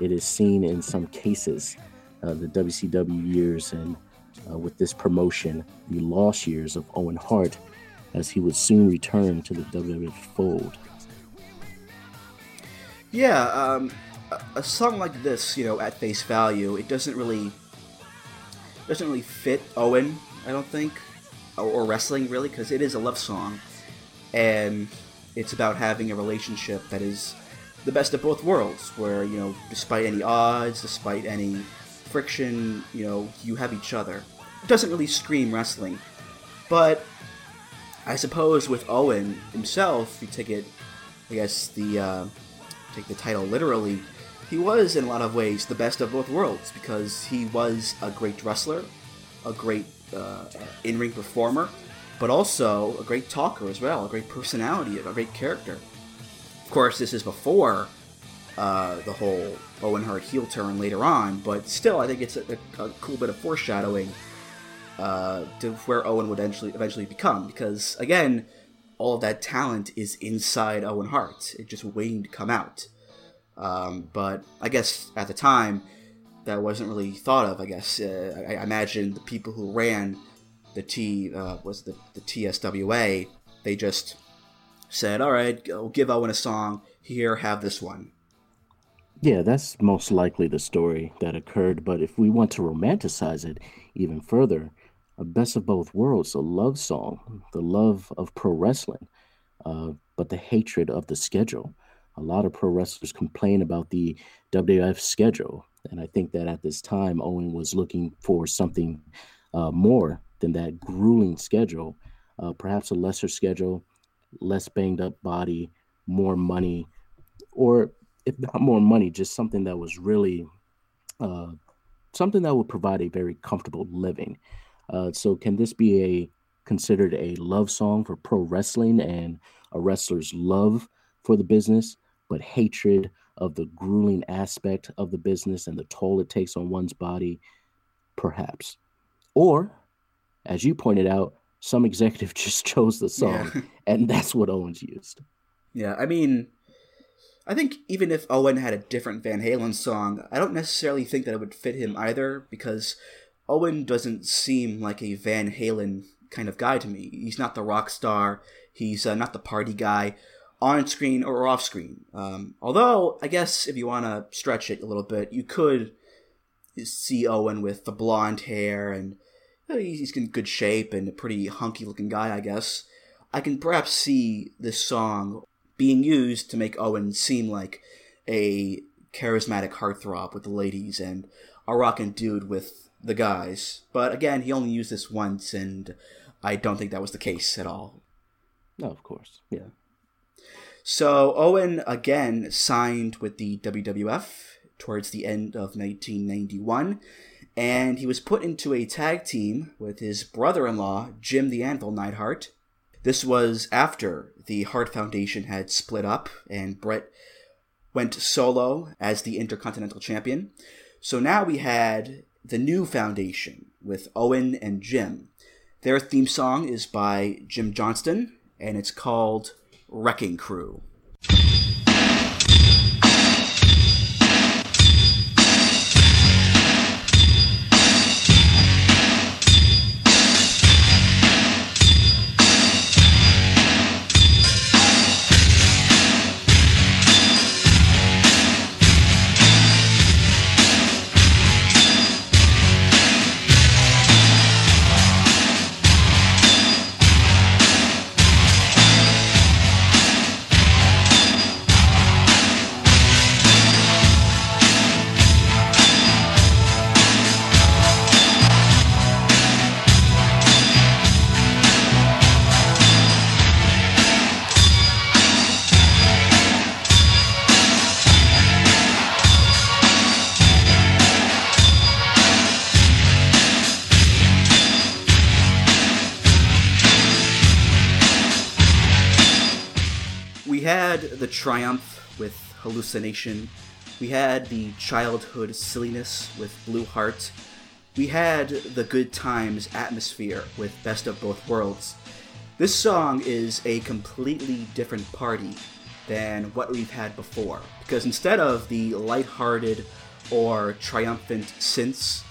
it is seen in some cases, uh, the WCW years and uh, with this promotion, the lost years of Owen Hart, as he would soon return to the WWF fold. Yeah, um, a, a song like this, you know, at face value, it doesn't really doesn't really fit Owen. I don't think, or, or wrestling really, because it is a love song, and it's about having a relationship that is the best of both worlds, where you know, despite any odds, despite any friction, you know, you have each other. It doesn't really scream wrestling, but I suppose with Owen himself, you take it, I guess the uh, take the title literally, he was in a lot of ways the best of both worlds because he was a great wrestler, a great uh, in-ring performer, but also a great talker as well, a great personality, a great character. Of course, this is before uh, the whole Owen Hart heel turn later on, but still, I think it's a, a, a cool bit of foreshadowing uh, to where Owen would eventually eventually become. Because again, all of that talent is inside Owen Hart; it just waiting to come out. Um, but I guess at the time, that wasn't really thought of. I guess uh, I, I imagine the people who ran the T uh, was the the TSWA. They just said, "All right, we'll give Owen a song. Here, have this one." Yeah, that's most likely the story that occurred. But if we want to romanticize it even further, a best of both worlds, a love song, the love of pro wrestling, uh, but the hatred of the schedule. A lot of pro wrestlers complain about the WWF schedule. And I think that at this time, Owen was looking for something uh, more than that grueling schedule, uh, perhaps a lesser schedule, less banged up body, more money, or if not more money, just something that was really uh, something that would provide a very comfortable living. Uh, so, can this be a considered a love song for pro wrestling and a wrestler's love for the business, but hatred of the grueling aspect of the business and the toll it takes on one's body? Perhaps. Or, as you pointed out, some executive just chose the song, Yeah. and that's what Owens used. Yeah, I mean, I think even if Owen had a different Van Halen song, I don't necessarily think that it would fit him either because Owen doesn't seem like a Van Halen kind of guy to me. He's not the rock star. He's uh, not the party guy on screen or off screen. Um, although, I guess if you want to stretch it a little bit, you could see Owen with the blonde hair and he's in good shape and a pretty hunky looking guy, I guess. I can perhaps see this song being used to make Owen seem like a charismatic heartthrob with the ladies and a rockin' dude with the guys. But again, he only used this once, and I don't think that was the case at all. No, of course. Yeah. So Owen again signed with the WWF towards the end of 1991, and he was put into a tag team with his brother in law, Jim the Anvil Neidhart. This was after the Hart Foundation had split up and Bret went solo as the Intercontinental Champion. So now we had the new foundation with Owen and Jim. Their theme song is by Jim Johnston, and it's called Wrecking Crew. Triumph with hallucination. We had the childhood silliness with Blue Heart. We had the good times atmosphere with Best of Both Worlds. This song is a completely different party than what we've had before. Because instead of the lighthearted or triumphant synths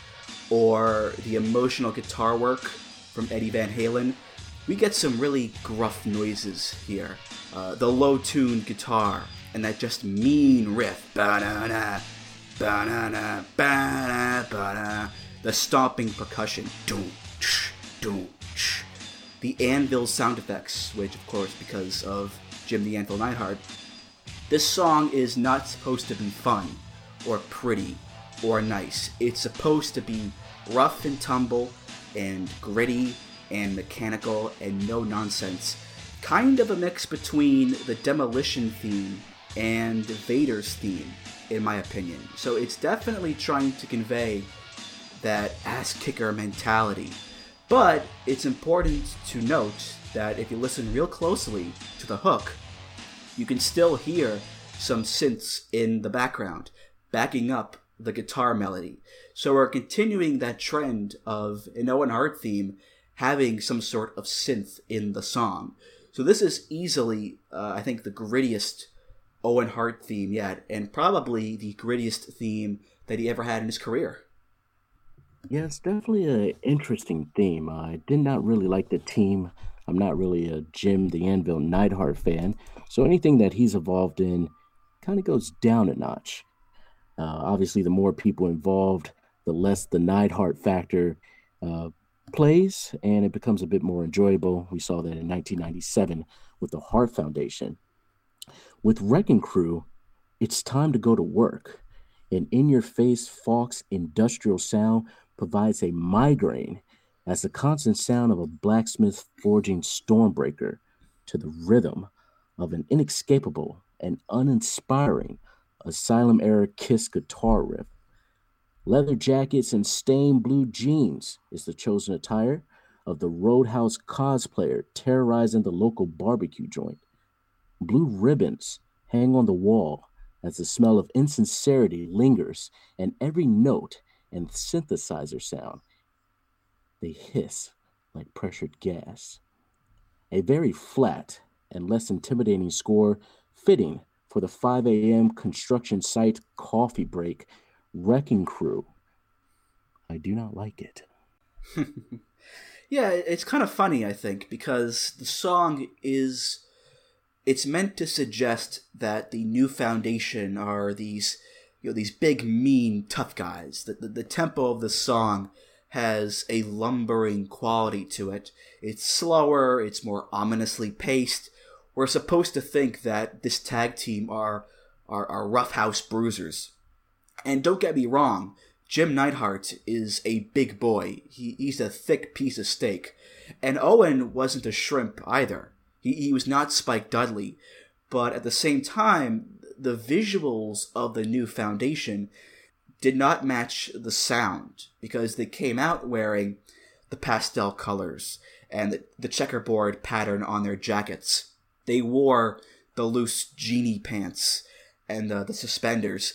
or the emotional guitar work from Eddie Van Halen, we get some really gruff noises here. Uh, the low tuned guitar and that just mean riff. The stomping percussion. Doom, tsh, doom, tsh. The anvil sound effects, which, of course, because of Jim the Anvil Neidhart. This song is not supposed to be fun or pretty or nice. It's supposed to be rough and tumble and gritty and mechanical and no nonsense. Kind of a mix between the Demolition theme and Vader's theme, in my opinion. So it's definitely trying to convey that ass kicker mentality. But it's important to note that if you listen real closely to the hook, you can still hear some synths in the background, backing up the guitar melody. So we're continuing that trend of an Owen Hart theme having some sort of synth in the song. So this is easily, uh, I think, the grittiest Owen Hart theme yet, and probably the grittiest theme that he ever had in his career. Yeah, it's definitely an interesting theme. I did not really like the team. I'm not really a Jim the Anvil Neidhart fan, so anything that he's involved in kind of goes down a notch. Uh, obviously, the more people involved, the less the Neidhart factor uh, plays, and it becomes a bit more enjoyable. We saw that in 1997 with the Hart Foundation. With Wrecking Crew, it's time to go to work. An in your face Fox industrial sound provides a migraine as the constant sound of a blacksmith forging stormbreaker to the rhythm of an inescapable and uninspiring Asylum era Kiss guitar riff. Leather jackets and stained blue jeans is the chosen attire of the Roadhouse cosplayer terrorizing the local barbecue joint. Blue ribbons hang on the wall as the smell of insincerity lingers, and every note and synthesizer sound they hiss like pressured gas. A very flat and less intimidating score, fitting for the 5 a.m. construction site coffee break, Wrecking Crew. I do not like it. Yeah, it's kind of funny, I think, because the song is. It's meant to suggest that the new foundation are these, you know, these big, mean, tough guys. The, the, the tempo of the song has a lumbering quality to it. It's slower, it's more ominously paced. We're supposed to think that this tag team are, are, are roughhouse bruisers. And don't get me wrong, Jim Neidhart is a big boy. He, he's a thick piece of steak. And Owen wasn't a shrimp either. He, he was not Spike Dudley. But at the same time, the visuals of the new foundation did not match the sound because they came out wearing the pastel colors and the, checkerboard pattern on their jackets. They wore the loose genie pants and the suspenders.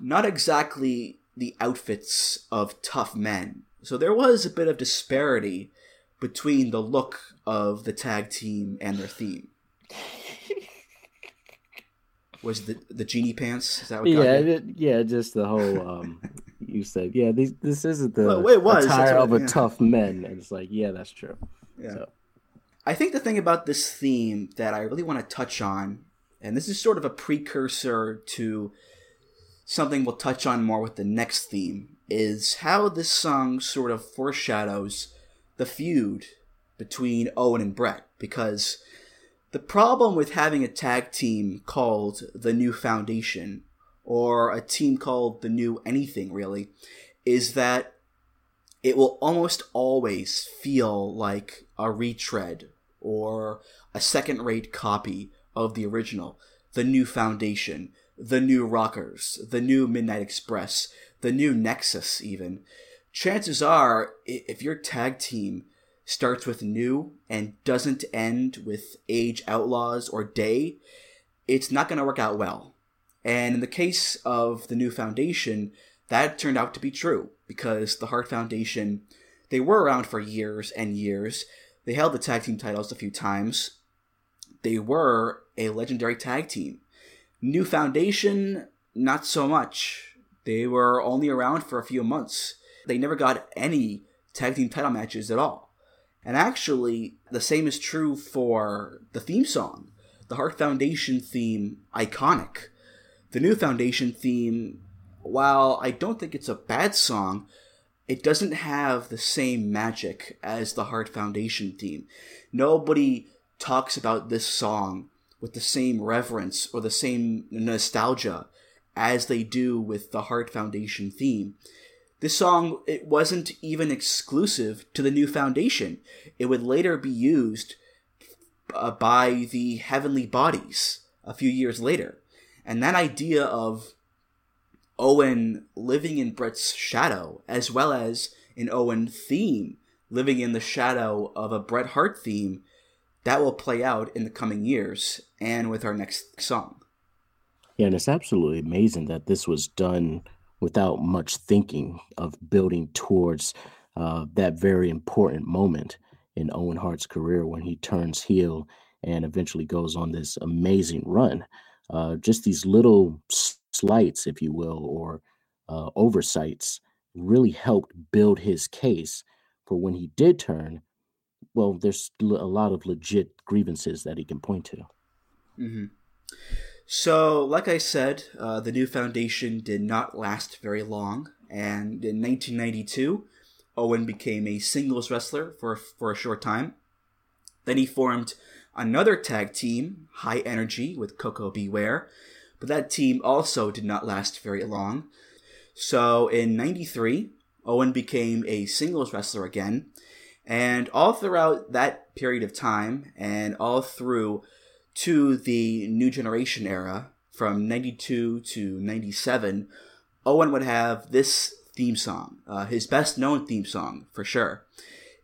Not exactly the outfits of tough men. So there was a bit of disparity between the look of the tag team and their theme. Was the the genie pants? Is that what Yeah, it, yeah, just the whole. Um, you said, yeah, these, this isn't the Well, it was, attire what- of a yeah. tough men, and it's like, yeah, that's true. Yeah. So, I think the thing about this theme that I really want to touch on, and this is sort of a precursor to something we'll touch on more with the next theme, is how this song sort of foreshadows the feud between Owen and Bret. Because the problem with having a tag team called the New Foundation, or a team called the New Anything, really, is that it will almost always feel like a retread or a second rate copy of the original. The new Foundation, the new Rockers, the new Midnight Express, the new Nexus, even. Chances are, if your tag team starts with new and doesn't end with Age Outlaws or Day, it's not going to work out well. And in the case of the new foundation, that turned out to be true because the Hart Foundation, they were around for years and years. They held the tag team titles a few times. They were a legendary tag team. New Foundation, not so much. They were only around for a few months. They never got any tag team title matches at all. And actually, the same is true for the theme song. The Hart Foundation theme, iconic. The New Foundation theme, while I don't think it's a bad song, it doesn't have the same magic as the Hart Foundation theme. Nobody talks about this song with the same reverence or the same nostalgia as they do with the Hart Foundation theme. This song it wasn't even exclusive to the New Foundation. It would later be used uh, by the Heavenly Bodies a few years later. And that idea of Owen living in Bret's shadow, as well as an Owen theme living in the shadow of a Bret Hart theme, that will play out in the coming years and with our next song. yeah, and it's absolutely amazing that this was done without much thinking of building towards uh, that very important moment in Owen Hart's career when he turns heel and eventually goes on this amazing run. Uh, just these little slights, if you will, or uh, oversights really helped build his case for when he did turn. Well, there's a lot of legit grievances that he can point to. hmm So, like I said, uh, the new foundation did not last very long, and in 1992, Owen became a singles wrestler for for a short time. Then he formed another tag team, High Energy, with Koko B. Ware, but that team also did not last very long. So, in '93, Owen became a singles wrestler again, and all throughout that period of time, and all through to the new generation era from 92 to 97 owen would have this theme song uh, his best known theme song for sure.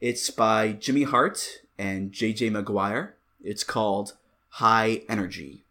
It's by jimmy hart and jj Maguire it's called high energy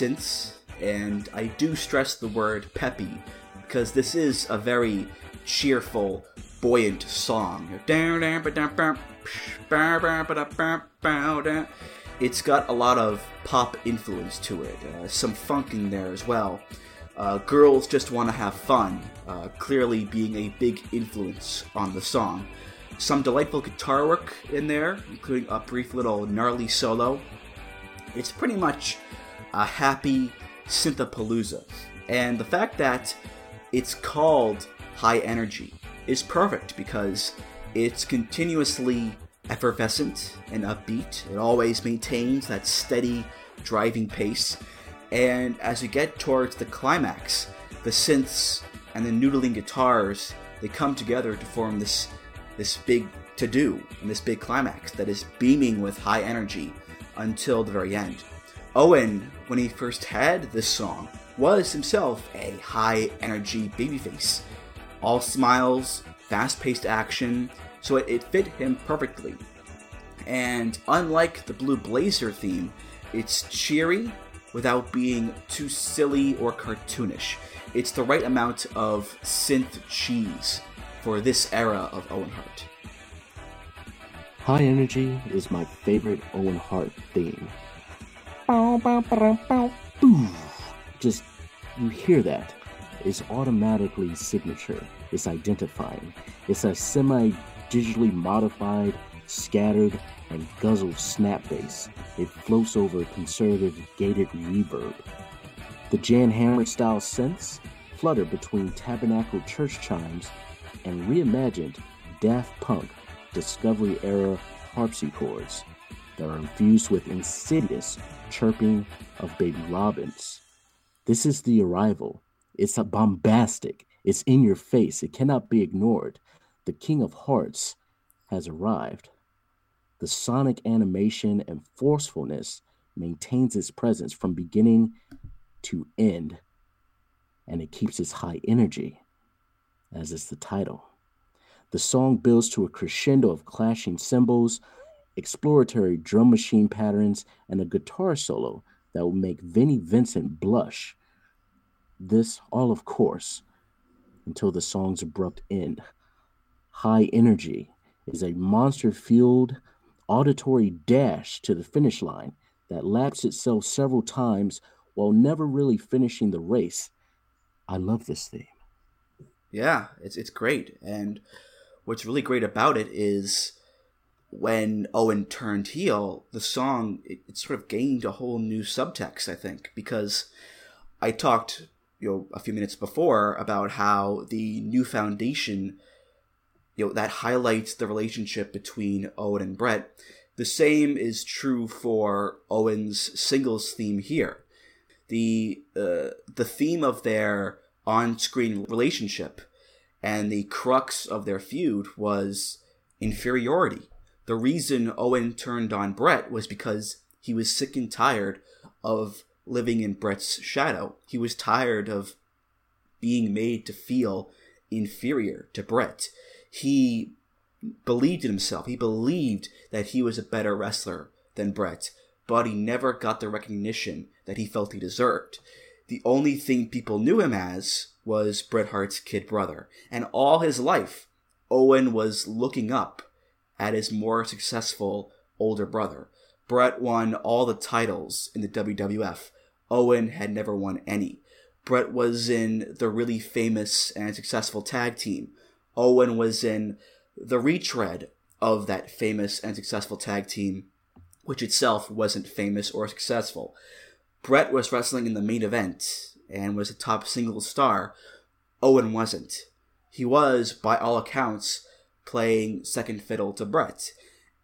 synths, and I do stress the word peppy because this is a very cheerful, buoyant song. It's got a lot of pop influence to it, uh, some funk in there as well. Uh, girls just want to have fun, uh, clearly being a big influence on the song. Some delightful guitar work in there, including a brief little gnarly solo. It's pretty much a happy synthapalooza. And the fact that it's called High Energy is perfect because it's continuously effervescent and upbeat. It always maintains that steady driving pace. And as you get towards the climax, the synths and the noodling guitars they come together to form this this big to do and this big climax that is beaming with high energy until the very end. Owen, when he first had this song, was himself a high energy babyface. All smiles, fast paced action, so it, it fit him perfectly. And unlike the Blue Blazer theme, it's cheery without being too silly or cartoonish. It's the right amount of synth cheese for this era of Owen Hart. High Energy is my favorite Owen Hart theme. Just, you hear that. It's automatically signature. It's identifying. It's a semi digitally modified, scattered, and guzzled snap bass. It floats over conservative gated reverb. The Jan Hammer style synths flutter between tabernacle church chimes and reimagined Daft Punk Discovery era harpsichords that are infused with insidious chirping of baby robins. This is the arrival. It's bombastic. It's in your face. It cannot be ignored. The King of Hearts has arrived. The sonic animation and forcefulness maintains its presence from beginning to end, and it keeps its high energy, as is the title. The song builds to a crescendo of clashing cymbals, exploratory drum machine patterns, and a guitar solo that will make Vinnie Vincent blush. This, all of course, until the song's abrupt end. High Energy is a monster fueled auditory dash to the finish line that laps itself several times while never really finishing the race. I love this theme. Yeah, it's it's great. And what's really great about it is when Owen turned heel, the song it, it sort of gained a whole new subtext, I think, because I talked you know a few minutes before about how the new foundation you know that highlights the relationship between Owen and Bret. The same is true for Owen's singles theme here. The uh, the theme of their on-screen relationship and the crux of their feud was inferiority. The reason Owen turned on Bret was because he was sick and tired of living in Bret's shadow. He was tired of being made to feel inferior to Bret. He believed in himself. He believed that he was a better wrestler than Bret, but he never got the recognition that he felt he deserved. The only thing people knew him as was Bret Hart's kid brother, and all his life, Owen was looking up at his more successful older brother. Bret won all the titles in the WWF. Owen had never won any. Bret was in the really famous and successful tag team. Owen was in the retread of that famous and successful tag team, which itself wasn't famous or successful. Bret was wrestling in the main event and was a top single star. Owen wasn't. He was, by all accounts, playing second fiddle to Bret.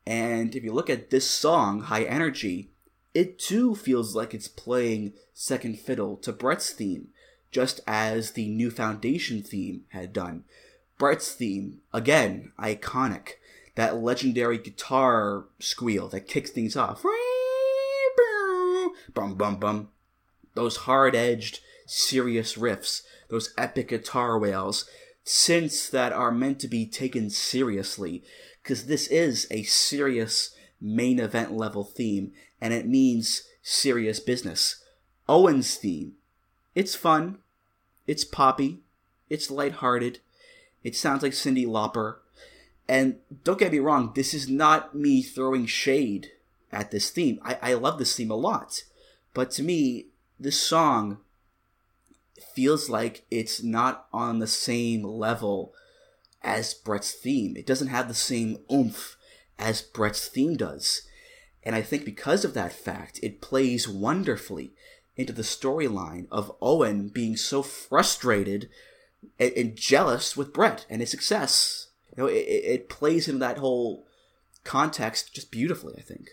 And if you look at this song, High Energy, it too feels like it's playing second fiddle to Bret's theme, just as the New Foundation theme had done. Bret's theme, again, iconic. That legendary guitar squeal that kicks things off. Bum bum bum. Those hard edged, serious riffs, those epic guitar wails, synths that are meant to be taken seriously, because this is a serious main event level theme, and it means serious business. Owen's theme, it's fun, it's poppy, it's lighthearted, it sounds like Cyndi Lauper. And don't get me wrong, this is not me throwing shade at this theme. I, I love this theme a lot. But to me, this song feels like it's not on the same level as Bret's theme. It doesn't have the same oomph as Bret's theme does. And I think because of that fact, it plays wonderfully into the storyline of Owen being so frustrated and, and, jealous with Bret and his success. You know, it, it plays into that whole context just beautifully, I think.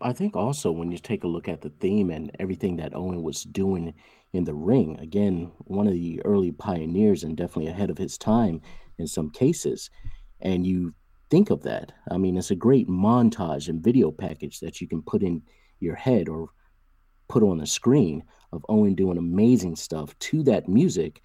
I think also when you take a look at the theme and everything that Owen was doing in the ring, again, one of the early pioneers and definitely ahead of his time in some cases. And you think of that. I mean, it's a great montage and video package that you can put in your head or put on the screen of Owen doing amazing stuff to that music.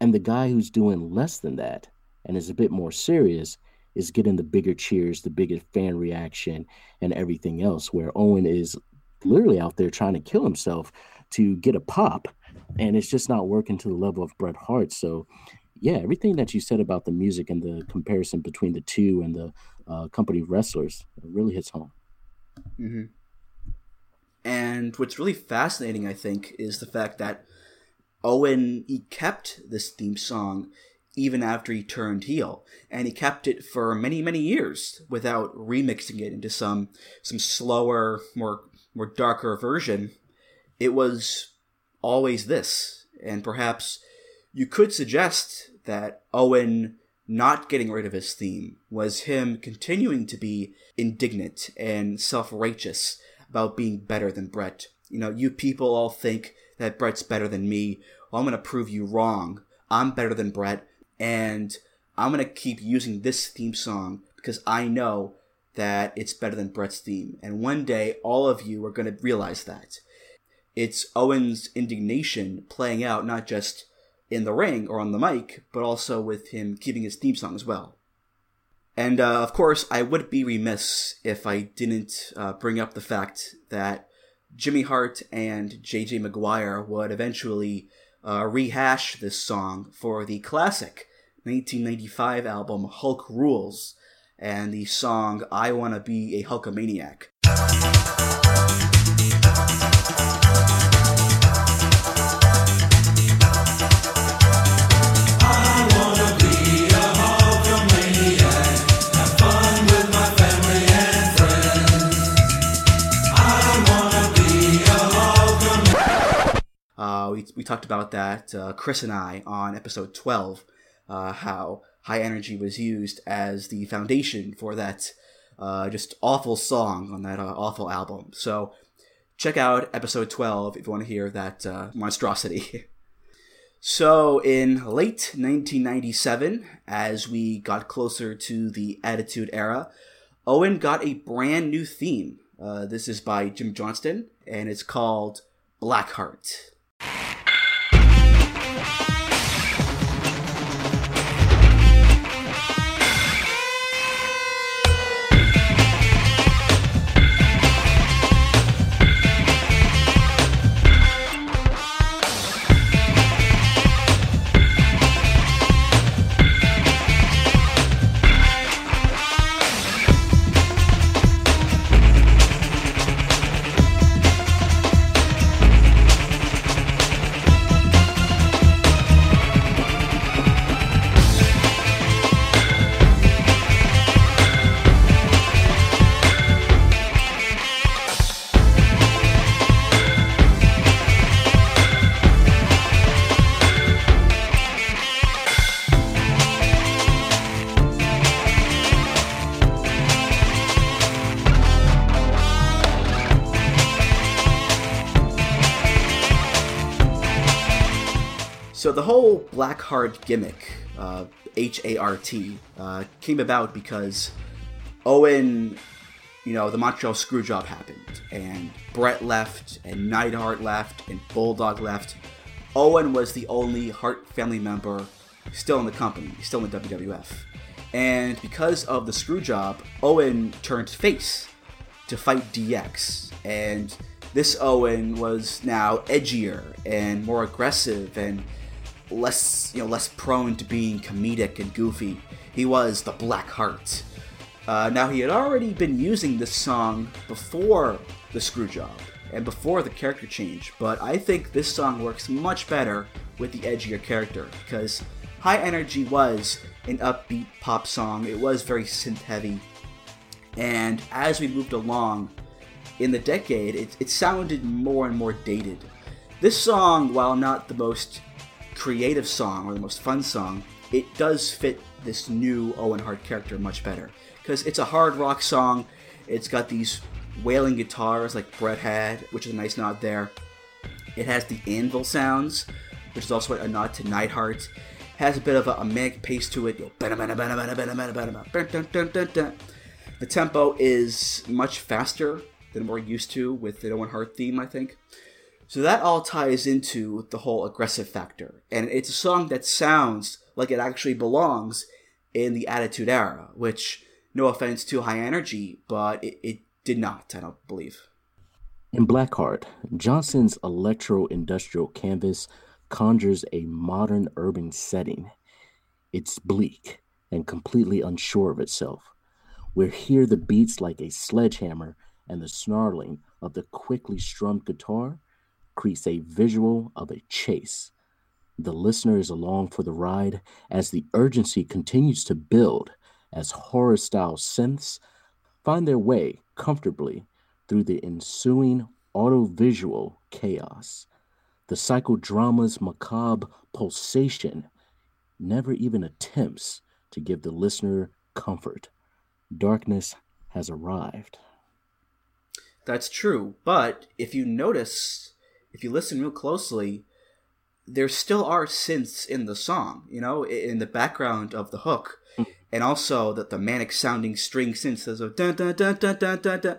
And the guy who's doing less than that and is a bit more serious is getting the bigger cheers, the bigger fan reaction, and everything else. Where Owen is literally out there trying to kill himself to get a pop, and it's just not working to the level of Bret Hart. So, yeah, everything that you said about the music and the comparison between the two and the uh, company wrestlers really hits home. Mm-hmm. And what's really fascinating, I think, is the fact that Owen he kept this theme song even after he turned heel, and he kept it for many many years without remixing it into some some slower, more more darker version. It was always this, and perhaps you could suggest that Owen not getting rid of his theme was him continuing to be indignant and self righteous about being better than Bret. You know, you people all think that Bret's better than me. Well, I'm going to prove you wrong. I'm better than Bret, and I'm going to keep using this theme song because I know that it's better than Bret's theme. And one day, all of you are going to realize that. It's Owen's indignation playing out not just in the ring or on the mic, but also with him keeping his theme song as well. And uh, of course, I would be remiss if I didn't uh, bring up the fact that Jimmy Hart and JJ Maguire would eventually uh, rehash this song for the classic 1995 album Hulk Rules and the song I Wanna Be a Hulkamaniac. We, talked about that, uh, Chris and I, on episode 12, uh, how high energy was used as the foundation for that uh, just awful song on that uh, awful album. So check out episode 12 if you want to hear that uh, monstrosity. so in late 1997, as we got closer to the Attitude Era, Owen got a brand new theme. this is by Jim Johnston, and it's called Blackheart. Whole Blackheart gimmick, uh, H A R T, uh, came about because Owen, you know, the Montreal Screwjob happened, and Bret left, and Neidhart left, and Bulldog left. Owen was the only Hart family member still in the company, still in WWF. And because of the Screwjob, Owen turned face to fight DX, and this Owen was now edgier and more aggressive and less, you know, less prone to being comedic and goofy. He was the Black Heart. Uh, now he had already been using this song before the screw job and before the character change, but I think this song works much better with the edgier character because High Energy was an upbeat pop song. It was very synth heavy, and as we moved along in the decade, it, it sounded more and more dated. This song, while not the most creative song or the most fun song, it does fit this new Owen Hart character much better because it's a hard rock song. It's got these wailing guitars like Bret had, which is a nice nod there. It has the anvil sounds, which is also a nod to Neidhart. Has a bit of a, a manic pace to it. The tempo is much faster than we're used to with the Owen Hart theme, I think. So that all ties into the whole aggressive factor. And it's a song that sounds like it actually belongs in the Attitude Era, which, no offense to High Energy, but it, it did not, I don't believe. In Blackheart, Johnston's electro industrial canvas conjures a modern urban setting. It's bleak and completely unsure of itself. We hear the beats like a sledgehammer and the snarling of the quickly strummed guitar creates a visual of a chase. The listener is along for the ride as the urgency continues to build as horror style synths find their way comfortably through the ensuing audiovisual chaos. The psychodrama's macabre pulsation never even attempts to give the listener comfort. Darkness has arrived. That's true, but if you notice, if you listen real closely, there still are synths in the song, you know, in the background of the hook. And also that the manic sounding string synths, those are dun, dun, dun, dun, dun, dun, dun.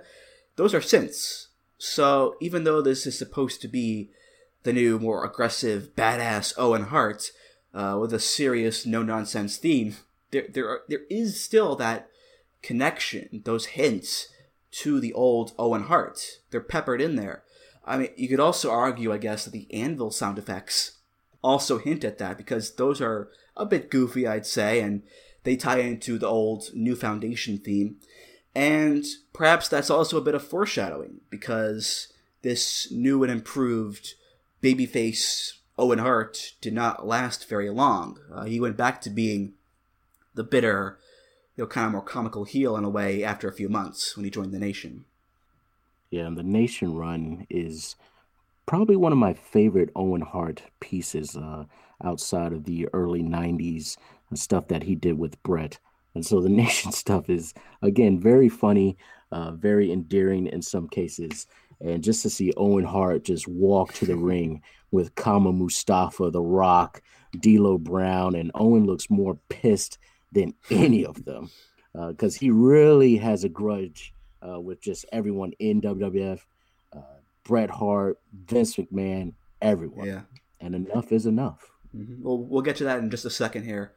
Those are synths. So even though this is supposed to be the new, more aggressive, badass Owen Hart uh, with a serious, no nonsense theme, there there are, there is still that connection, those hints to the old Owen Hart. They're peppered in there. I mean, you could also argue, I guess, that the anvil sound effects also hint at that because those are a bit goofy, I'd say, and they tie into the old New Foundation theme. And perhaps that's also a bit of foreshadowing because this new and improved babyface Owen Hart did not last very long. Uh, he went back to being the bitter, you know, kind of more comical heel in a way after a few months when he joined the Nation. Yeah, and the Nation run is probably one of my favorite Owen Hart pieces uh, outside of the early 90s and stuff that he did with Bret. And so the Nation stuff is, again, very funny, uh, very endearing in some cases. And just to see Owen Hart just walk to the ring with Kama Mustafa, The Rock, D'Lo Brown, and Owen looks more pissed than any of them because uh, he really has a grudge uh, with just everyone in WWF. Uh, Bret Hart, Vince McMahon, everyone. Yeah. And enough is enough. Mm-hmm. Well, we'll get to that in just a second here.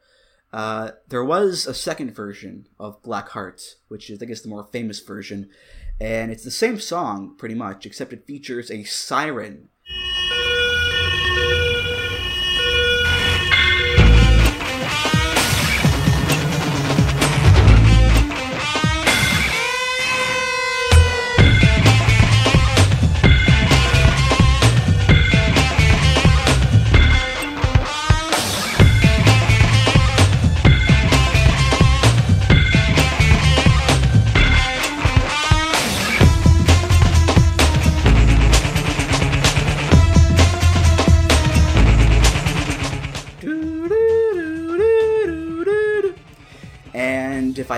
Uh, there was a second version of Black Heart, which is, I guess, the more famous version, and it's the same song pretty much, except it features a siren.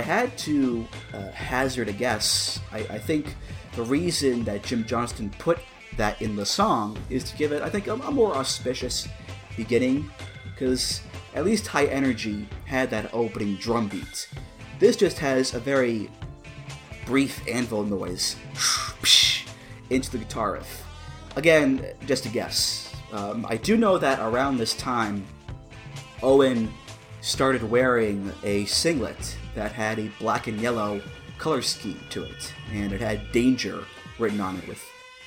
Had to uh, hazard a guess, I, I, think the reason that Jim Johnston put that in the song is to give it, I think, a, a more auspicious beginning, because at least High Energy had that opening drum beat. This just has a very brief anvil noise into the guitar riff. Again, just a guess. Um, I do know that around this time, Owen started wearing a singlet that had a black and yellow color scheme to it, and it had danger written on it with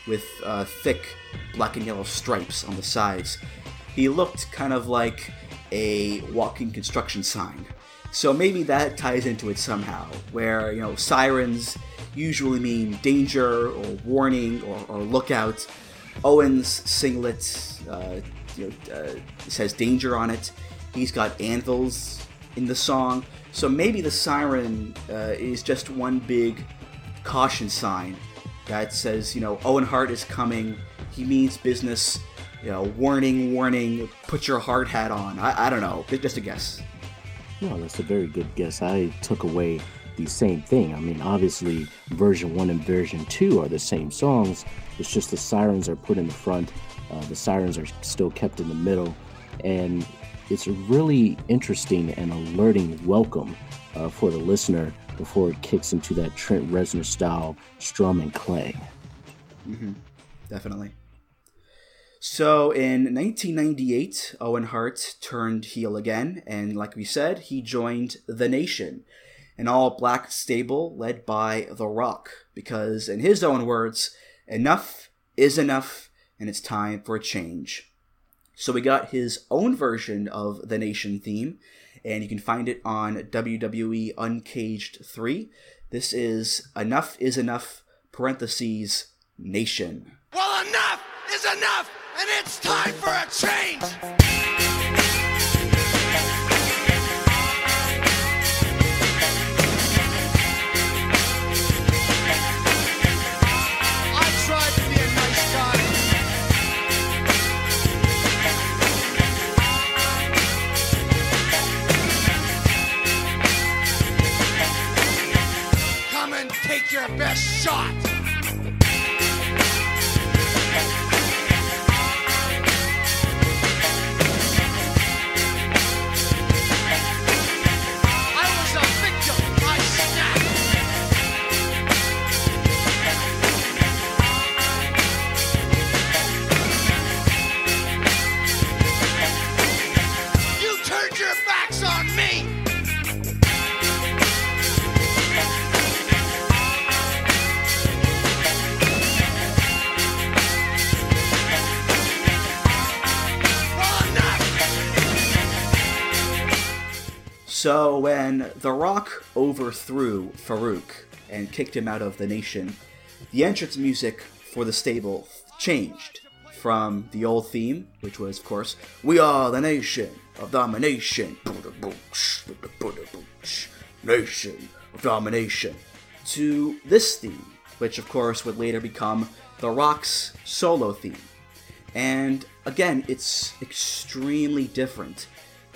with uh, thick black and yellow stripes on the sides. He looked kind of like a walking construction sign. So maybe that ties into it somehow, where, you know, sirens usually mean danger or warning or, or lookout. Owen's singlet uh, you know, uh, says danger on it. He's got anvils in the song. So maybe the siren uh, is just one big caution sign that says, you know, Owen Hart is coming. He means business. You know, warning, warning, put your hard hat on. I, I don't know. Just a guess. No, that's a very good guess. I took away the same thing. I mean, obviously, version one and version two are the same songs. It's just the sirens are put in the front, uh, the sirens are still kept in the middle, and it's a really interesting and alerting welcome uh, for the listener before it kicks into that Trent Reznor style strum and clang. Mm-hmm. Definitely. So in 1998, Owen Hart turned heel again, and like we said, he joined The Nation, an all black stable led by The Rock, because in his own words, enough is enough, and it's time for a change. So we got his own version of the Nation theme, and you can find it on WWE Uncaged 3. This is Enough is Enough, parentheses, Nation. Well, enough is enough, and it's time for a change. Your best shot. So when The Rock overthrew Farouk and kicked him out of the nation, the entrance music for the stable changed from the old theme, which was, of course, "We are the nation of domination," nation of domination, to this theme, which of course would later become The Rock's solo theme. And again, it's extremely different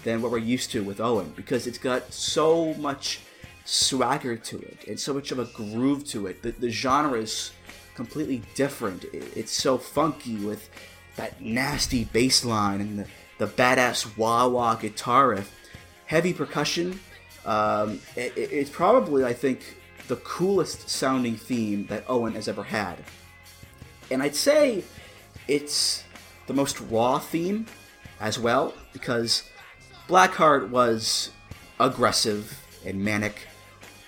than what we're used to with Owen because it's got so much swagger to it and so much of a groove to it. The, the genre is completely different. It- it's so funky with that nasty bass line and the, the badass wah wah guitar riff. Heavy percussion. Um, it- it- it's probably, I think, the coolest sounding theme that Owen has ever had. And I'd say it's the most raw theme as well because Blackheart was aggressive and manic,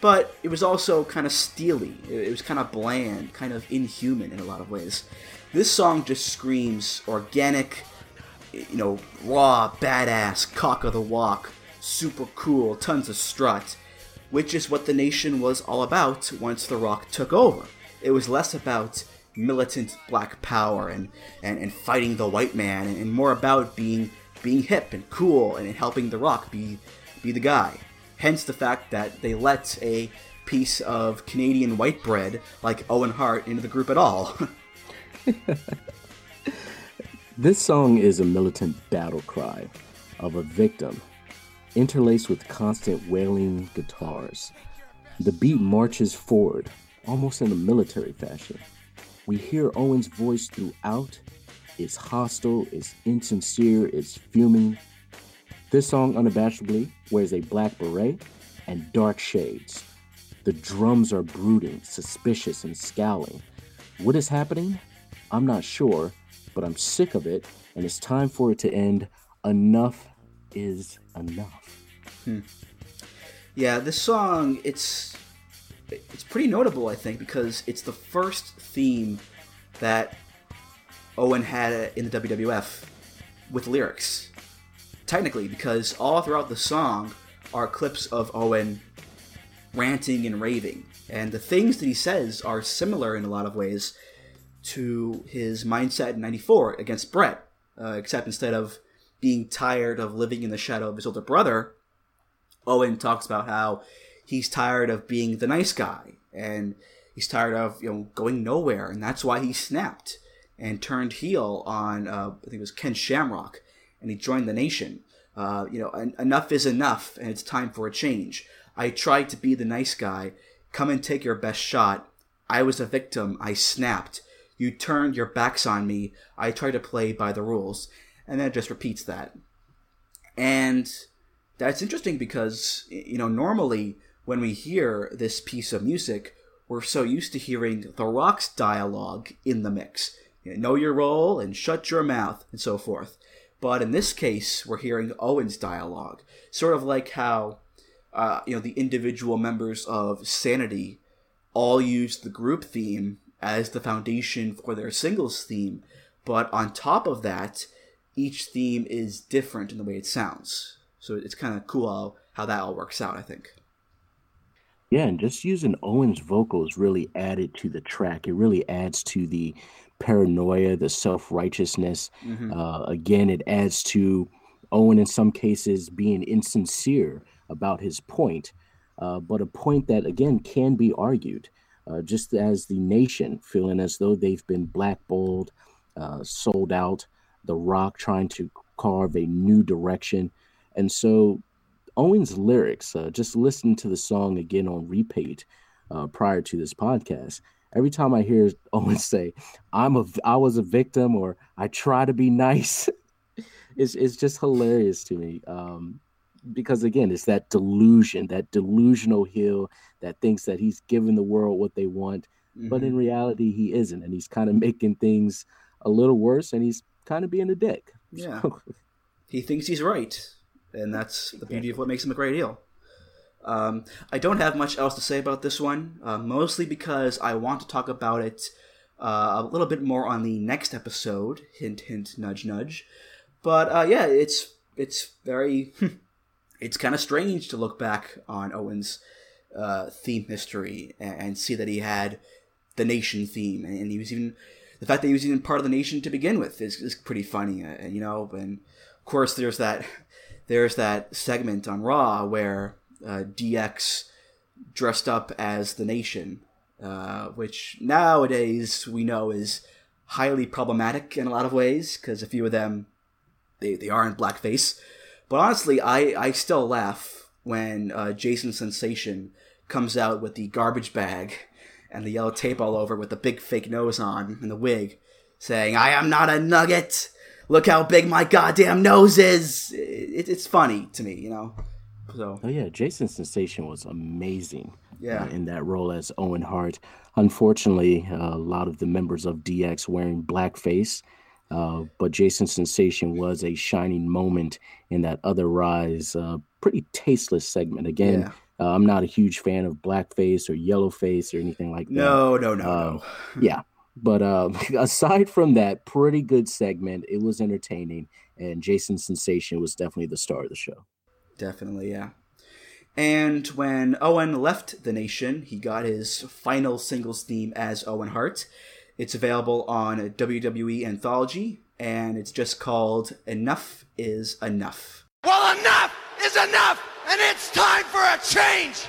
but it was also kind of steely. It was kind of bland, kind of inhuman in a lot of ways. This song just screams organic, you know, raw, badass, cock of the walk, super cool, tons of strut, which is what the nation was all about once The Rock took over. It was less about militant black power and, and, and fighting the white man and more about being being hip and cool and helping The Rock be be the guy. Hence the fact that they let a piece of Canadian white bread like Owen Hart into the group at all. This song is a militant battle cry of a victim, interlaced with constant wailing guitars. The beat marches forward, almost in a military fashion. We hear Owen's voice throughout. It's hostile, it's insincere, it's fuming. This song unabashedly wears a black beret and dark shades. The drums are brooding, suspicious, and scowling. What is happening? I'm not sure, but I'm sick of it, and it's time for it to end. Enough is enough. Hmm. Yeah, this song it's it's pretty notable, I think, because it's the first theme that Owen had in the WWF with lyrics. Technically, because all throughout the song are clips of Owen ranting and raving. And the things that he says are similar in a lot of ways to his mindset in 94 against Bret, uh, except instead of being tired of living in the shadow of his older brother, Owen talks about how he's tired of being the nice guy and he's tired of you know going nowhere, and that's why he snapped and turned heel on uh, I think it was Ken Shamrock, and he joined the Nation. Uh, you know, en- enough is enough, and it's time for a change. I tried to be the nice guy. Come and take your best shot. I was a victim. I snapped. You turned your backs on me. I tried to play by the rules. And then it just repeats that. And that's interesting because, you know, normally when we hear this piece of music, we're so used to hearing The Rock's dialogue in the mix. You know, know your role and shut your mouth and so forth. But in this case, we're hearing Owen's dialogue, sort of like how uh, you know the individual members of Sanity all use the group theme as the foundation for their singles theme, but on top of that, each theme is different in the way it sounds. So it's kind of cool how, how that all works out. I think. Yeah, and just using Owen's vocals really added to the track. It really adds to the paranoia, the self righteousness. Mhm. Uh, again, it adds to Owen in some cases being insincere about his point, uh, but a point that again can be argued. Uh, just as the nation feeling as though they've been blackballed, uh, sold out, The Rock trying to carve a new direction. And so Owen's lyrics, uh, just listening to the song again on repeat uh, prior to this podcast, every time I hear Owen say, "I'm a, I was a victim," or "I try to be nice," it's it's just hilarious to me. Um, because again, it's that delusion, that delusional heel that thinks that he's giving the world what they want, but in reality, he isn't, and he's kind of making things a little worse, and he's kind of being a dick. Yeah. he thinks he's right, and that's the beauty of what makes him a great heel. Um, I don't have much else to say about this one, uh, mostly because I want to talk about it uh, a little bit more on the next episode. Hint, hint, nudge, nudge. But uh, yeah, it's it's very it's kind of strange to look back on Owen's uh, theme history and, and see that he had the nation theme, and, and he was even the fact that he was even part of the nation to begin with is, is pretty funny, uh, you know. And of course, there's that there's that segment on Raw where uh, DX dressed up as the nation, uh, which nowadays we know is highly problematic in a lot of ways because a few of them they, they are in blackface. But honestly, I, I still laugh when uh, Jason Sensation comes out with the garbage bag and the yellow tape all over with the big fake nose on and the wig, saying, I am not a nugget! Look how big my goddamn nose is! It, it's funny to me, you know? So, Oh yeah, Jason Sensation was amazing. Yeah. uh, in that role as Owen Hart. Unfortunately, uh, a lot of the members of DX wearing blackface, uh, but Jason Sensation was a shining moment in that otherwise uh, pretty tasteless segment. Again, Yeah. uh, I'm not a huge fan of blackface or yellowface or anything like that. no, no, no, Um, no. yeah. But uh, aside from that, pretty good segment. It was entertaining, and Jason Sensation was definitely the star of the show. Definitely, yeah. And when Owen left the nation, he got his final singles theme as Owen Hart. It's available on a WWE Anthology, and it's just called Enough is Enough. Well, enough is enough, and it's time for a change.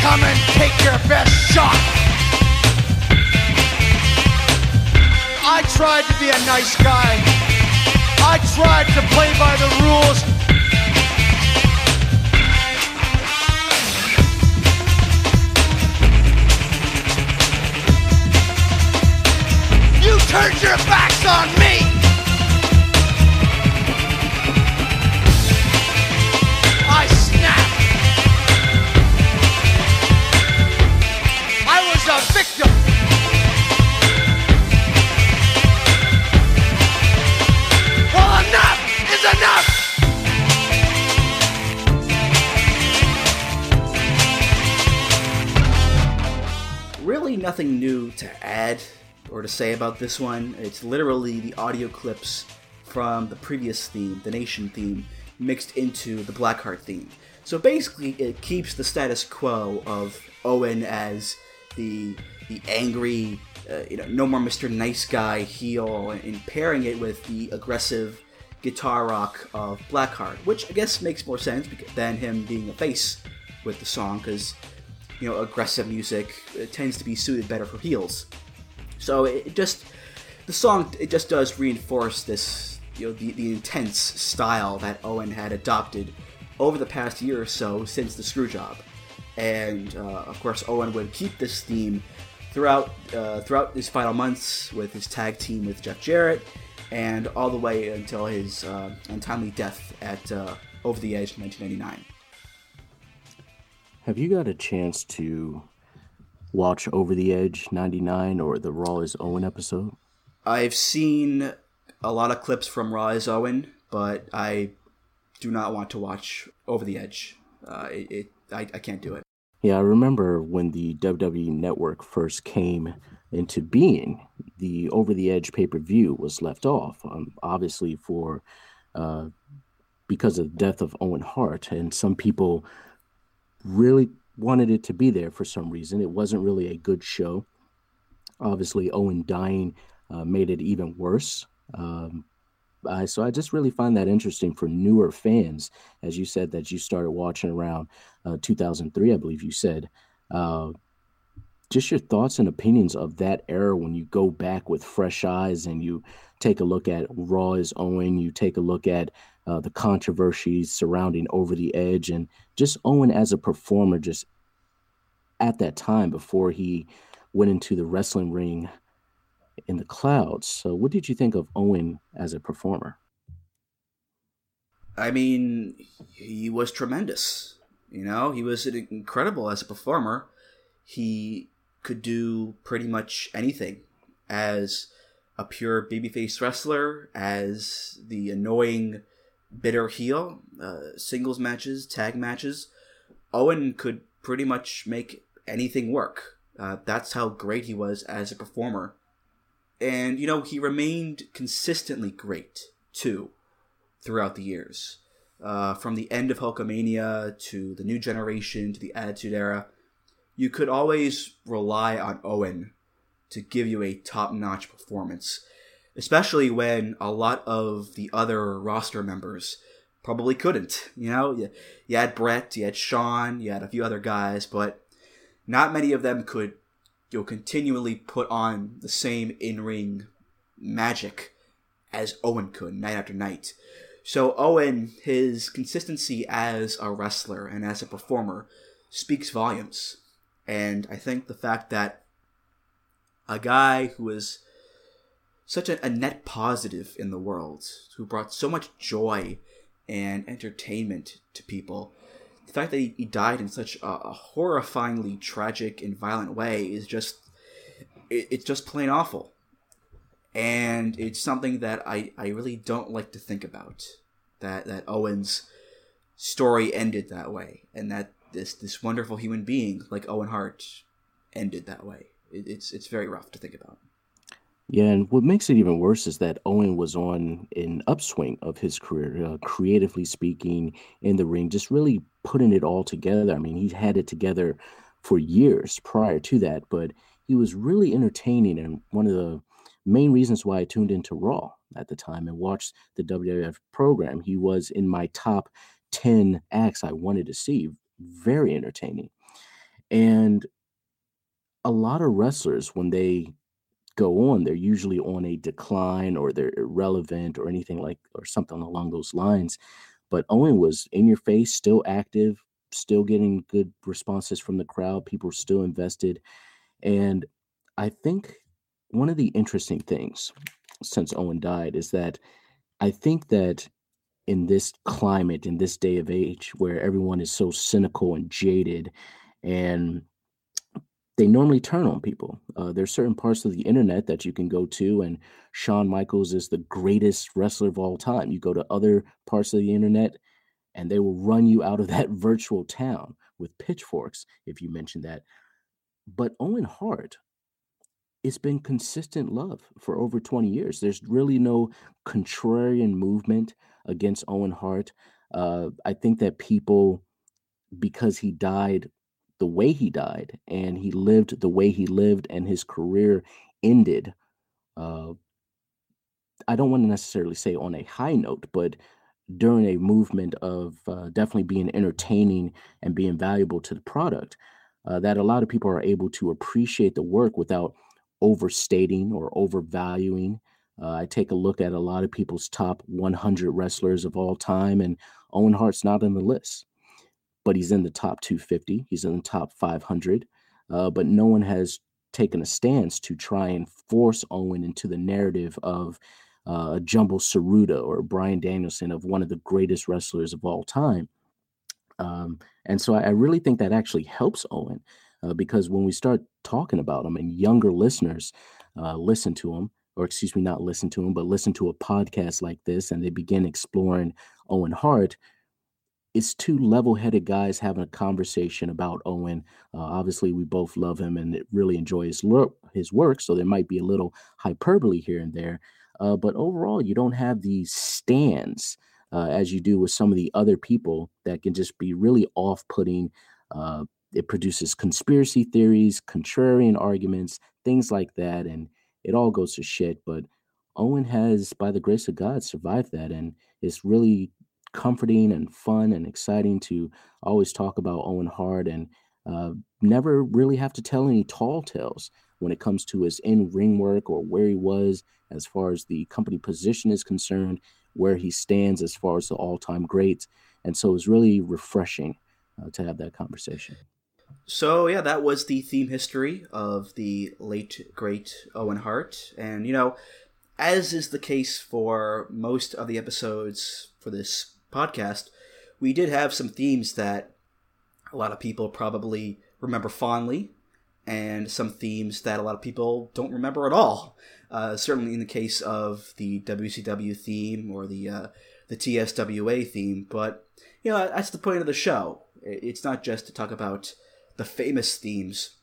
Come and take your best shot. I tried to be a nice guy. I tried to play by the rules. You turned your backs on me. Really nothing new to add or to say about this one. It's literally the audio clips from the previous theme, the Nation theme, mixed into the Blackheart theme. So basically, it keeps the status quo of Owen as the the angry, uh, you know, no more Mr. Nice Guy heel, and pairing it with the aggressive guitar rock of Blackheart, which I guess makes more sense than him being a face with the song, because you know, aggressive music tends to be suited better for heels. So it just the song it just does reinforce this you know the, the intense style that Owen had adopted over the past year or so since the Screwjob, and uh, of course Owen would keep this theme throughout uh, throughout his final months with his tag team with Jeff Jarrett, and all the way until his uh, untimely death at uh, Over the Edge in 1999. Have you got a chance to watch Over the Edge 99 or the Raw is Owen episode? I've seen a lot of clips from Raw is Owen, but I do not want to watch Over the Edge. Uh, it, it I, I can't do it. Yeah, I remember when the WWE Network first came into being, the Over the Edge pay per view was left off, um, obviously for uh, because of the death of Owen Hart, and some people really wanted it to be there for some reason. It wasn't really a good show. Obviously, Owen dying uh, made it even worse. Um, I, so I just really find that interesting for newer fans, as you said that you started watching around uh, 2003, I believe you said. Uh, just your thoughts and opinions of that era when you go back with fresh eyes and you take a look at Raw is Owen, you take a look at uh, the controversies surrounding Over the Edge, and just Owen as a performer, just at that time before he went into the wrestling ring in the clouds. So, what did you think of Owen as a performer? I mean, he was tremendous. You know, he was incredible as a performer. He could do pretty much anything as a pure babyface wrestler, as the annoying bitter heel, uh, singles matches, tag matches. Owen could pretty much make anything work. Uh, that's how great he was as a performer. And, you know, he remained consistently great, too, throughout the years. Uh, from the end of Hulkamania to the new generation to the Attitude Era, you could always rely on Owen to give you a top notch performance especially when a lot of the other roster members probably couldn't. You know, you, you had Bret, you had Shawn, you had a few other guys, but not many of them could you know continually put on the same in-ring magic as Owen could night after night. So Owen, his consistency as a wrestler and as a performer speaks volumes. And I think the fact that a guy who is such a, a net positive in the world, who brought so much joy and entertainment to people. The fact that he, he died in such a, a, horrifyingly tragic and violent way is just it, it's just plain awful. And it's something that I, I really don't like to think about. That that Owen's story ended that way, and that this this wonderful human being like Owen Hart ended that way. It, it's it's very rough to think about. Yeah, and what makes it even worse is that Owen was on an upswing of his career, uh, creatively speaking, in the ring, just really putting it all together. I mean, he had it together for years prior to that, but he was really entertaining. And one of the main reasons why I tuned into Raw at the time and watched the WWF program, he was in my top 10 acts I wanted to see. Very entertaining. And a lot of wrestlers, when they go on, they're usually on a decline or they're irrelevant or anything like or something along those lines. But Owen was in your face, still active, still getting good responses from the crowd. People were still invested. And I think one of the interesting things since Owen died is that I think that in this climate, in this day of age where everyone is so cynical and jaded and they normally turn on people. Uh, there's certain parts of the internet that you can go to, and Shawn Michaels is the greatest wrestler of all time. You go to other parts of the internet, and they will run you out of that virtual town with pitchforks if you mention that. but Owen Hart, it's been consistent love for over 20 years. There's really no contrarian movement against Owen Hart. Uh, I think that people, because he died the way he died and he lived the way he lived and his career ended, uh, I don't want to necessarily say on a high note, but during a movement of uh, definitely being entertaining and being valuable to the product, uh, that a lot of people are able to appreciate the work without overstating or overvaluing. Uh, I take a look at a lot of people's top 100 wrestlers of all time, and Owen Hart's not on the list, but he's in the top 250. He's in the top 500. Uh, but no one has taken a stance to try and force Owen into the narrative of uh, Jumbo Tsuruta or Bryan Danielson of one of the greatest wrestlers of all time. Um, and so I, I, really think that actually helps Owen uh, because when we start talking about him and younger listeners uh, listen to him, or excuse me, not listen to him, but listen to a podcast like this and they begin exploring Owen Hart, it's two level-headed guys having a conversation about Owen. Uh, obviously, we both love him and really enjoy his, look, his work, so there might be a little hyperbole here and there. Uh, but overall, you don't have these stands uh, as you do with some of the other people that can just be really off putting. Uh, it produces conspiracy theories, contrarian arguments, things like that. And it all goes to shit. But Owen has, by the grace of God, survived that. And it's really comforting and fun and exciting to always talk about Owen Hart and uh, never really have to tell any tall tales when it comes to his in ring work or where he was as far as the company position is concerned, where he stands as far as the all time greats. And so it was really refreshing uh, to have that conversation. So, yeah, that was the theme history of the late, great Owen Hart. And, you know, as is the case for most of the episodes for this podcast, we did have some themes that a lot of people probably remember fondly and some themes that a lot of people don't remember at all. Uh, certainly in the case of the WCW theme or the uh, the TSWA theme, but you know that's the point of the show. It's not just to talk about the famous themes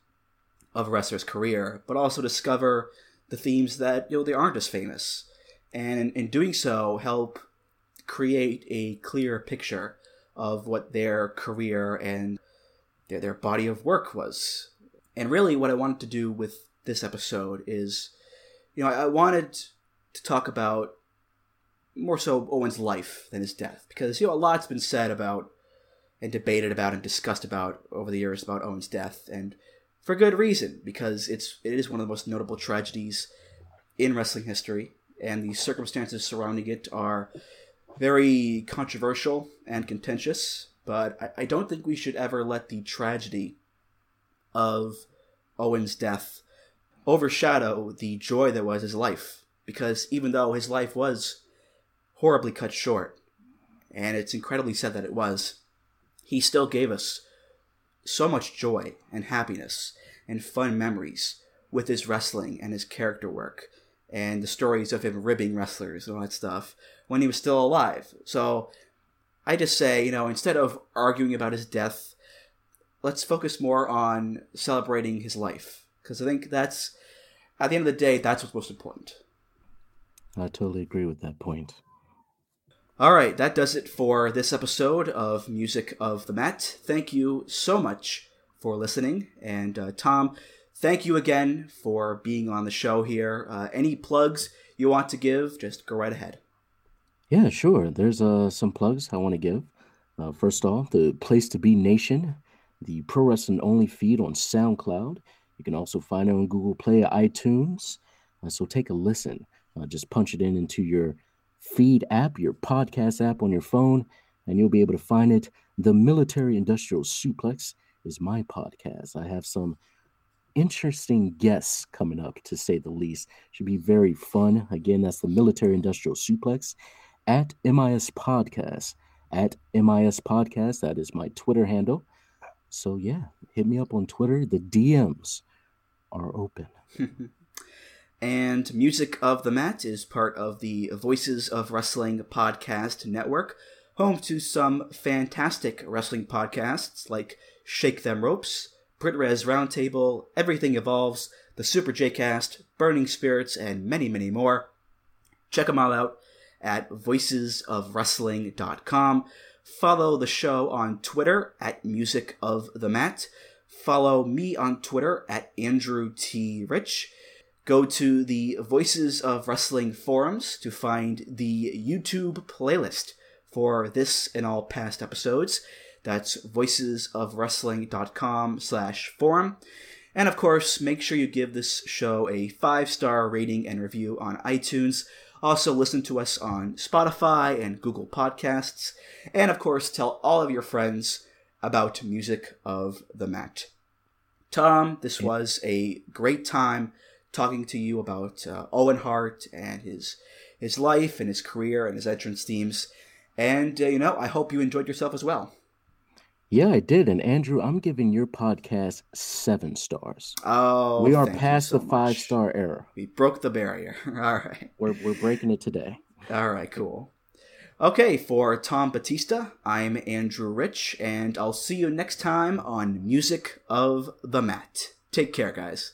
of a wrestler's career, but also discover the themes that you know they aren't as famous, and in, in doing so, help create a clear picture of what their career and their, their body of work was. And really, what I wanted to do with this episode is, you know, I, I wanted to talk about more so Owen's life than his death, because you know a lot's been said about and debated about and discussed about over the years about Owen's death, and for good reason, because it's it is one of the most notable tragedies in wrestling history, and the circumstances surrounding it are very controversial and contentious. But I, I don't think we should ever let the tragedy of Owen's death overshadow the joy that was his life. Because even though his life was horribly cut short, and it's incredibly sad that it was, he still gave us so much joy and happiness and fun memories with his wrestling and his character work and the stories of him ribbing wrestlers and all that stuff when he was still alive. So I just say, you know, instead of arguing about his death let's focus more on celebrating his life because I think that's at the end of the day that's what's most important. I totally agree with that point. All right, that does it for this episode of Music of the Mat. Thank you so much for listening, and uh, Tom, thank you again for being on the show here. Uh, any plugs you want to give, just go right ahead. Yeah, sure. There's uh, some plugs I want to give. Uh, first off, the Place to Be Nation the Pro Wrestling Only feed on SoundCloud. You can also find it on Google Play iTunes. Uh, so take a listen. Uh, just punch it in into your feed app, your podcast app on your phone, and you'll be able to find it. The Military Industrial Suplex is my podcast. I have some interesting guests coming up, to say the least. Should be very fun. Again, that's the Military Industrial Suplex at MIS Podcast. At MIS Podcast, that is my Twitter handle. So yeah, hit me up on Twitter. The DMs are open. and Music of the Mat is part of the Voices of Wrestling podcast network, home to some fantastic wrestling podcasts like Shake Them Ropes, BritWres Roundtable, Everything Evolves, the Super J-Cast, Burning Spirits, and many, many more. Check them all out at voicesofwrestling.com. Follow the show on Twitter at Music of the Mat. Follow me on Twitter at Andrew T. Rich. Go to the Voices of Wrestling forums to find the YouTube playlist for this and all past episodes. That's voicesofwrestling.com slash forum. And of course, make sure you give this show a five star rating and review on iTunes. Also, listen to us on Spotify and Google Podcasts. And of course, tell all of your friends about Music of the Mat. Tom, this was a great time talking to you about uh, Owen Hart and his his life and his career and his entrance themes. And uh, you know, I hope you enjoyed yourself as well. Yeah, I did. And Andrew, I'm giving your podcast seven stars. Oh, we are past so the five much. star era. We broke the barrier. All right. We're we're breaking it today. All right, cool. Okay, for Tom Batista, I'm Andrew Rich, and I'll see you next time on Music of the Mat. Take care, guys.